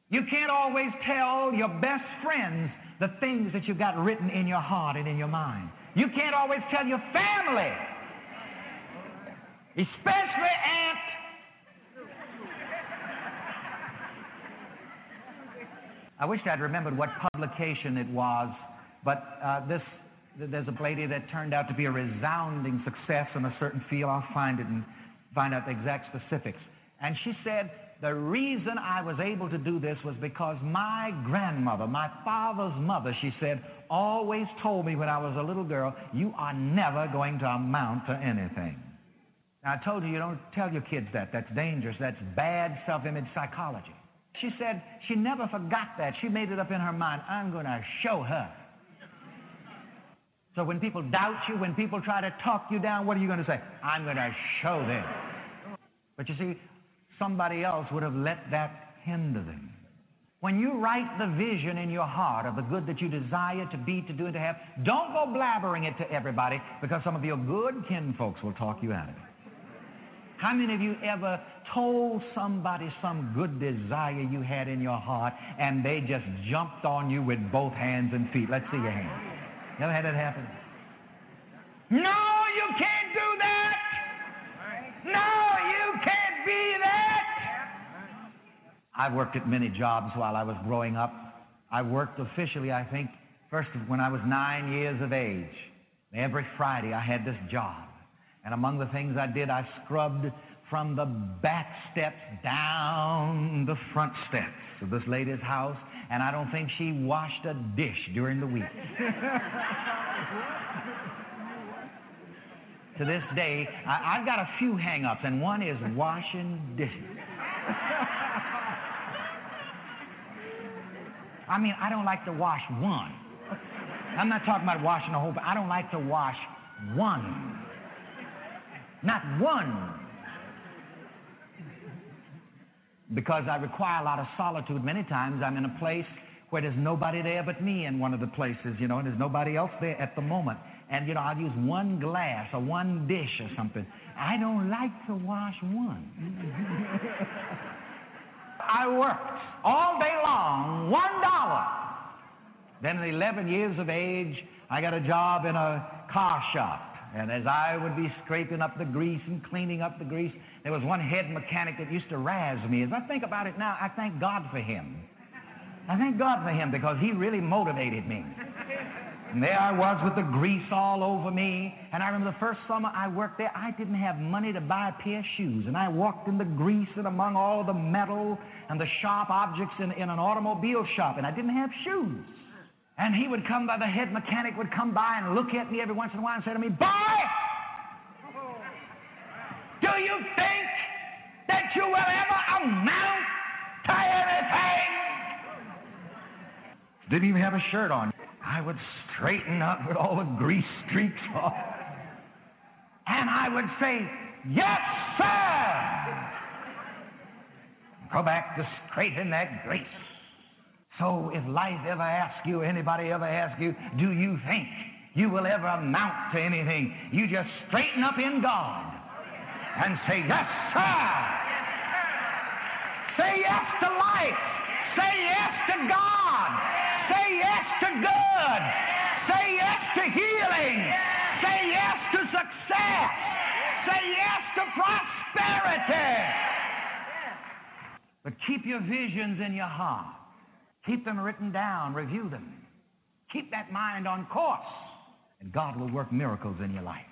You can't always tell your best friends the things that you've got written in your heart and in your mind. You can't always tell your family, especially Aunt I wish I'd remembered what publication it was, but uh, this there's a lady that turned out to be a resounding success in a certain field. I'll find it and find out the exact specifics. And she said, The reason I was able to do this was because my grandmother, my father's mother, she said, always told me when I was a little girl, You are never going to amount to anything. Now, I told you, you don't tell your kids that. That's dangerous. That's bad self image psychology. She said she never forgot that. She made it up in her mind I'm going to show her. So when people doubt you, when people try to talk you down, what are you going to say? I'm going to show them. But you see, somebody else would have let that hinder them. When you write the vision in your heart of the good that you desire to be, to do, and to have, don't go blabbering it to everybody because some of your good kinfolks will talk you out of it. How many of you ever told somebody some good desire you had in your heart and they just jumped on you with both hands and feet? Let's see your hands. Never had that happen? No, you can't do that. No, you can't be that. I worked at many jobs while I was growing up. I worked officially, I think, first when I was nine years of age. Every Friday I had this job. And among the things I did, I scrubbed from the back steps down the front steps of this lady's house, and I don't think she washed a dish during the week. to this day, I, have got a few hang ups, and one is washing dishes. I mean, I don't like to wash one. I'm not talking about washing the whole, but I don't like to wash one. Not one. Because I require a lot of solitude. Many times I'm in a place where there's nobody there but me in one of the places, you know, and there's nobody else there at the moment. And, you know, I'll use one glass or one dish or something. I don't like to wash one. I worked all day long, one dollar. Then at 11 years of age, I got a job in a car shop. And as I would be scraping up the grease and cleaning up the grease, there was one head mechanic that used to razz me. As I think about it now, I thank God for him. I thank God for him because he really motivated me. And there I was with the grease all over me. And I remember the first summer I worked there, I didn't have money to buy a pair of shoes. And I walked in the grease and among all the metal and the sharp objects in, in an automobile shop, and I didn't have shoes. And he would come by, the head mechanic would come by and look at me every once in a while and say to me, Boy, do you think that you will ever amount to anything? Didn't even have a shirt on. I would straighten up with all the grease streaks off. And I would say, Yes, sir. Go back to straighten that grease. So if life ever asks you, anybody ever asks you, do you think you will ever amount to anything? You just straighten up in God and say, Yes, sir. Say yes to life. Say yes to God. Say yes to good. Say yes to healing. Say yes to success. Say yes to prosperity. But keep your visions in your heart. Keep them written down. Review them. Keep that mind on course. And God will work miracles in your life.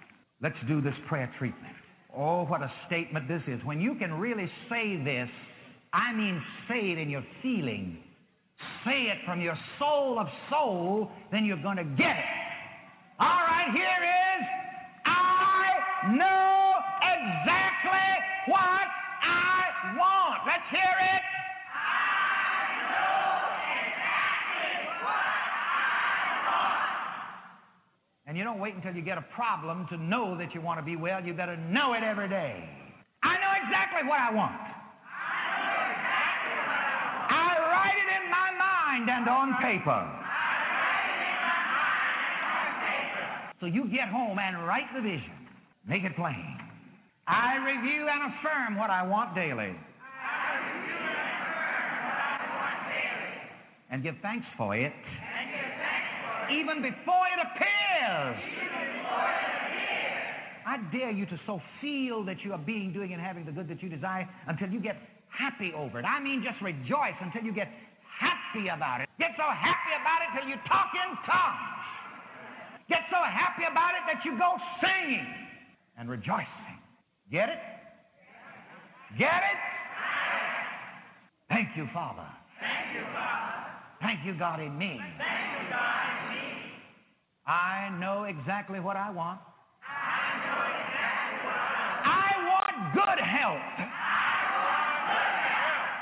Let's do this prayer treatment. Oh, what a statement this is. When you can really say this, I mean say it in your feeling, say it from your soul of soul, then you're going to get it. All right, here is I know exactly what And you don't wait until you get a problem to know that you want to be well. You better know it every day. I know exactly what I want. I write it in my mind and on paper. So you get home and write the vision. Make it plain. I review and affirm what I want daily. And give thanks for it. Even before it appears. I dare you to so feel that you are being, doing, and having the good that you desire until you get happy over it. I mean, just rejoice until you get happy about it. Get so happy about it till you talk in tongues. Get so happy about it that you go singing and rejoicing. Get it? Get it? Thank you, Father. Thank you, Father. Thank you, God, in me. Thank you, God, in me. I know exactly what I want. I know exactly what I want. I want good health. I want good health.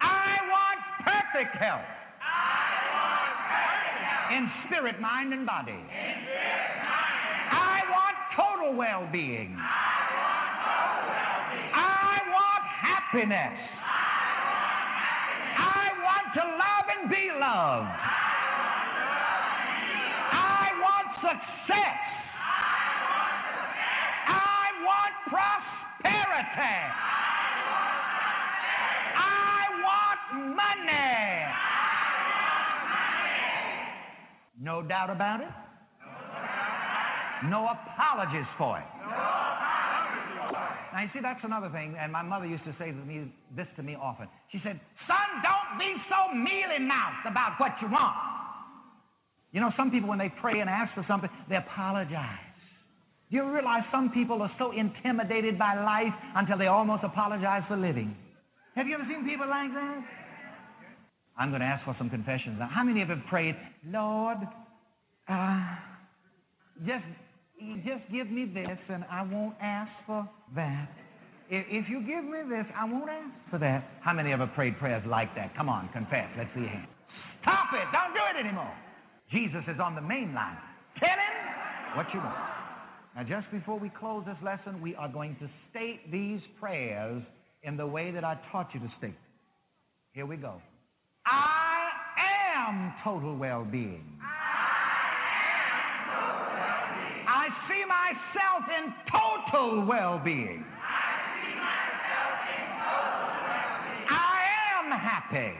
I want perfect health. I want perfect health. In spirit, mind, and body. In spirit, mind, and body. I want total well-being. I want total well-being. I want happiness. I want happiness. I want to love and be loved. I success. I want success. I want prosperity. I want. Money. No doubt about it. No apologies for it. Now, you see, that's another thing, and my mother used to say to me, this to me often. She said, Son, don't be so mealy mouthed about what you want. You know, some people, when they pray and ask for something, they apologize. Do you realize some people are so intimidated by life until they almost apologize for living? Have you ever seen people like that? I'm going to ask for some confessions now. How many of you have prayed, Lord, uh, just just give me this and I won't ask for that. If, you give me this, I won't ask for that. How many of ever prayed prayers like that? Come on, confess. Let's see your hand. Stop it. Don't do it anymore. Jesus is on the main line. Tell him what you want. Now, just before we close this lesson, we are going to state these prayers in the way that I taught you to state. Here we go. I am total well being. I see myself in total well being. I am happy.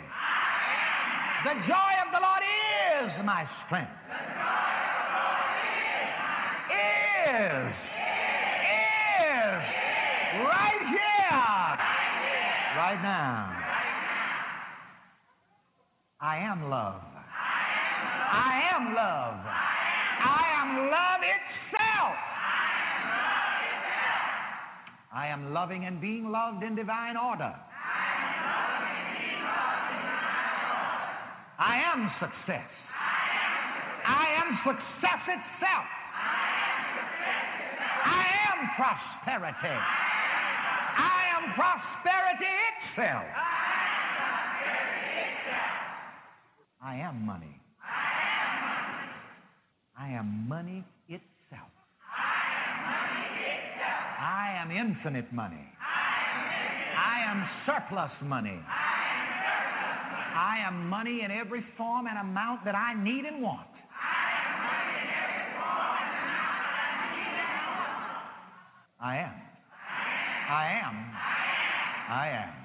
The joy of the Lord is my strength. Is. Is. Right here. Right now. I am love. I am love. I am love itself. I am loving and being loved in divine order. I am success. I am success itself. I am prosperity. I am prosperity itself. I am money. I am money itself. I am infinite money. I am surplus money. I am money in every form and amount that I need and want. I am. I am. I am.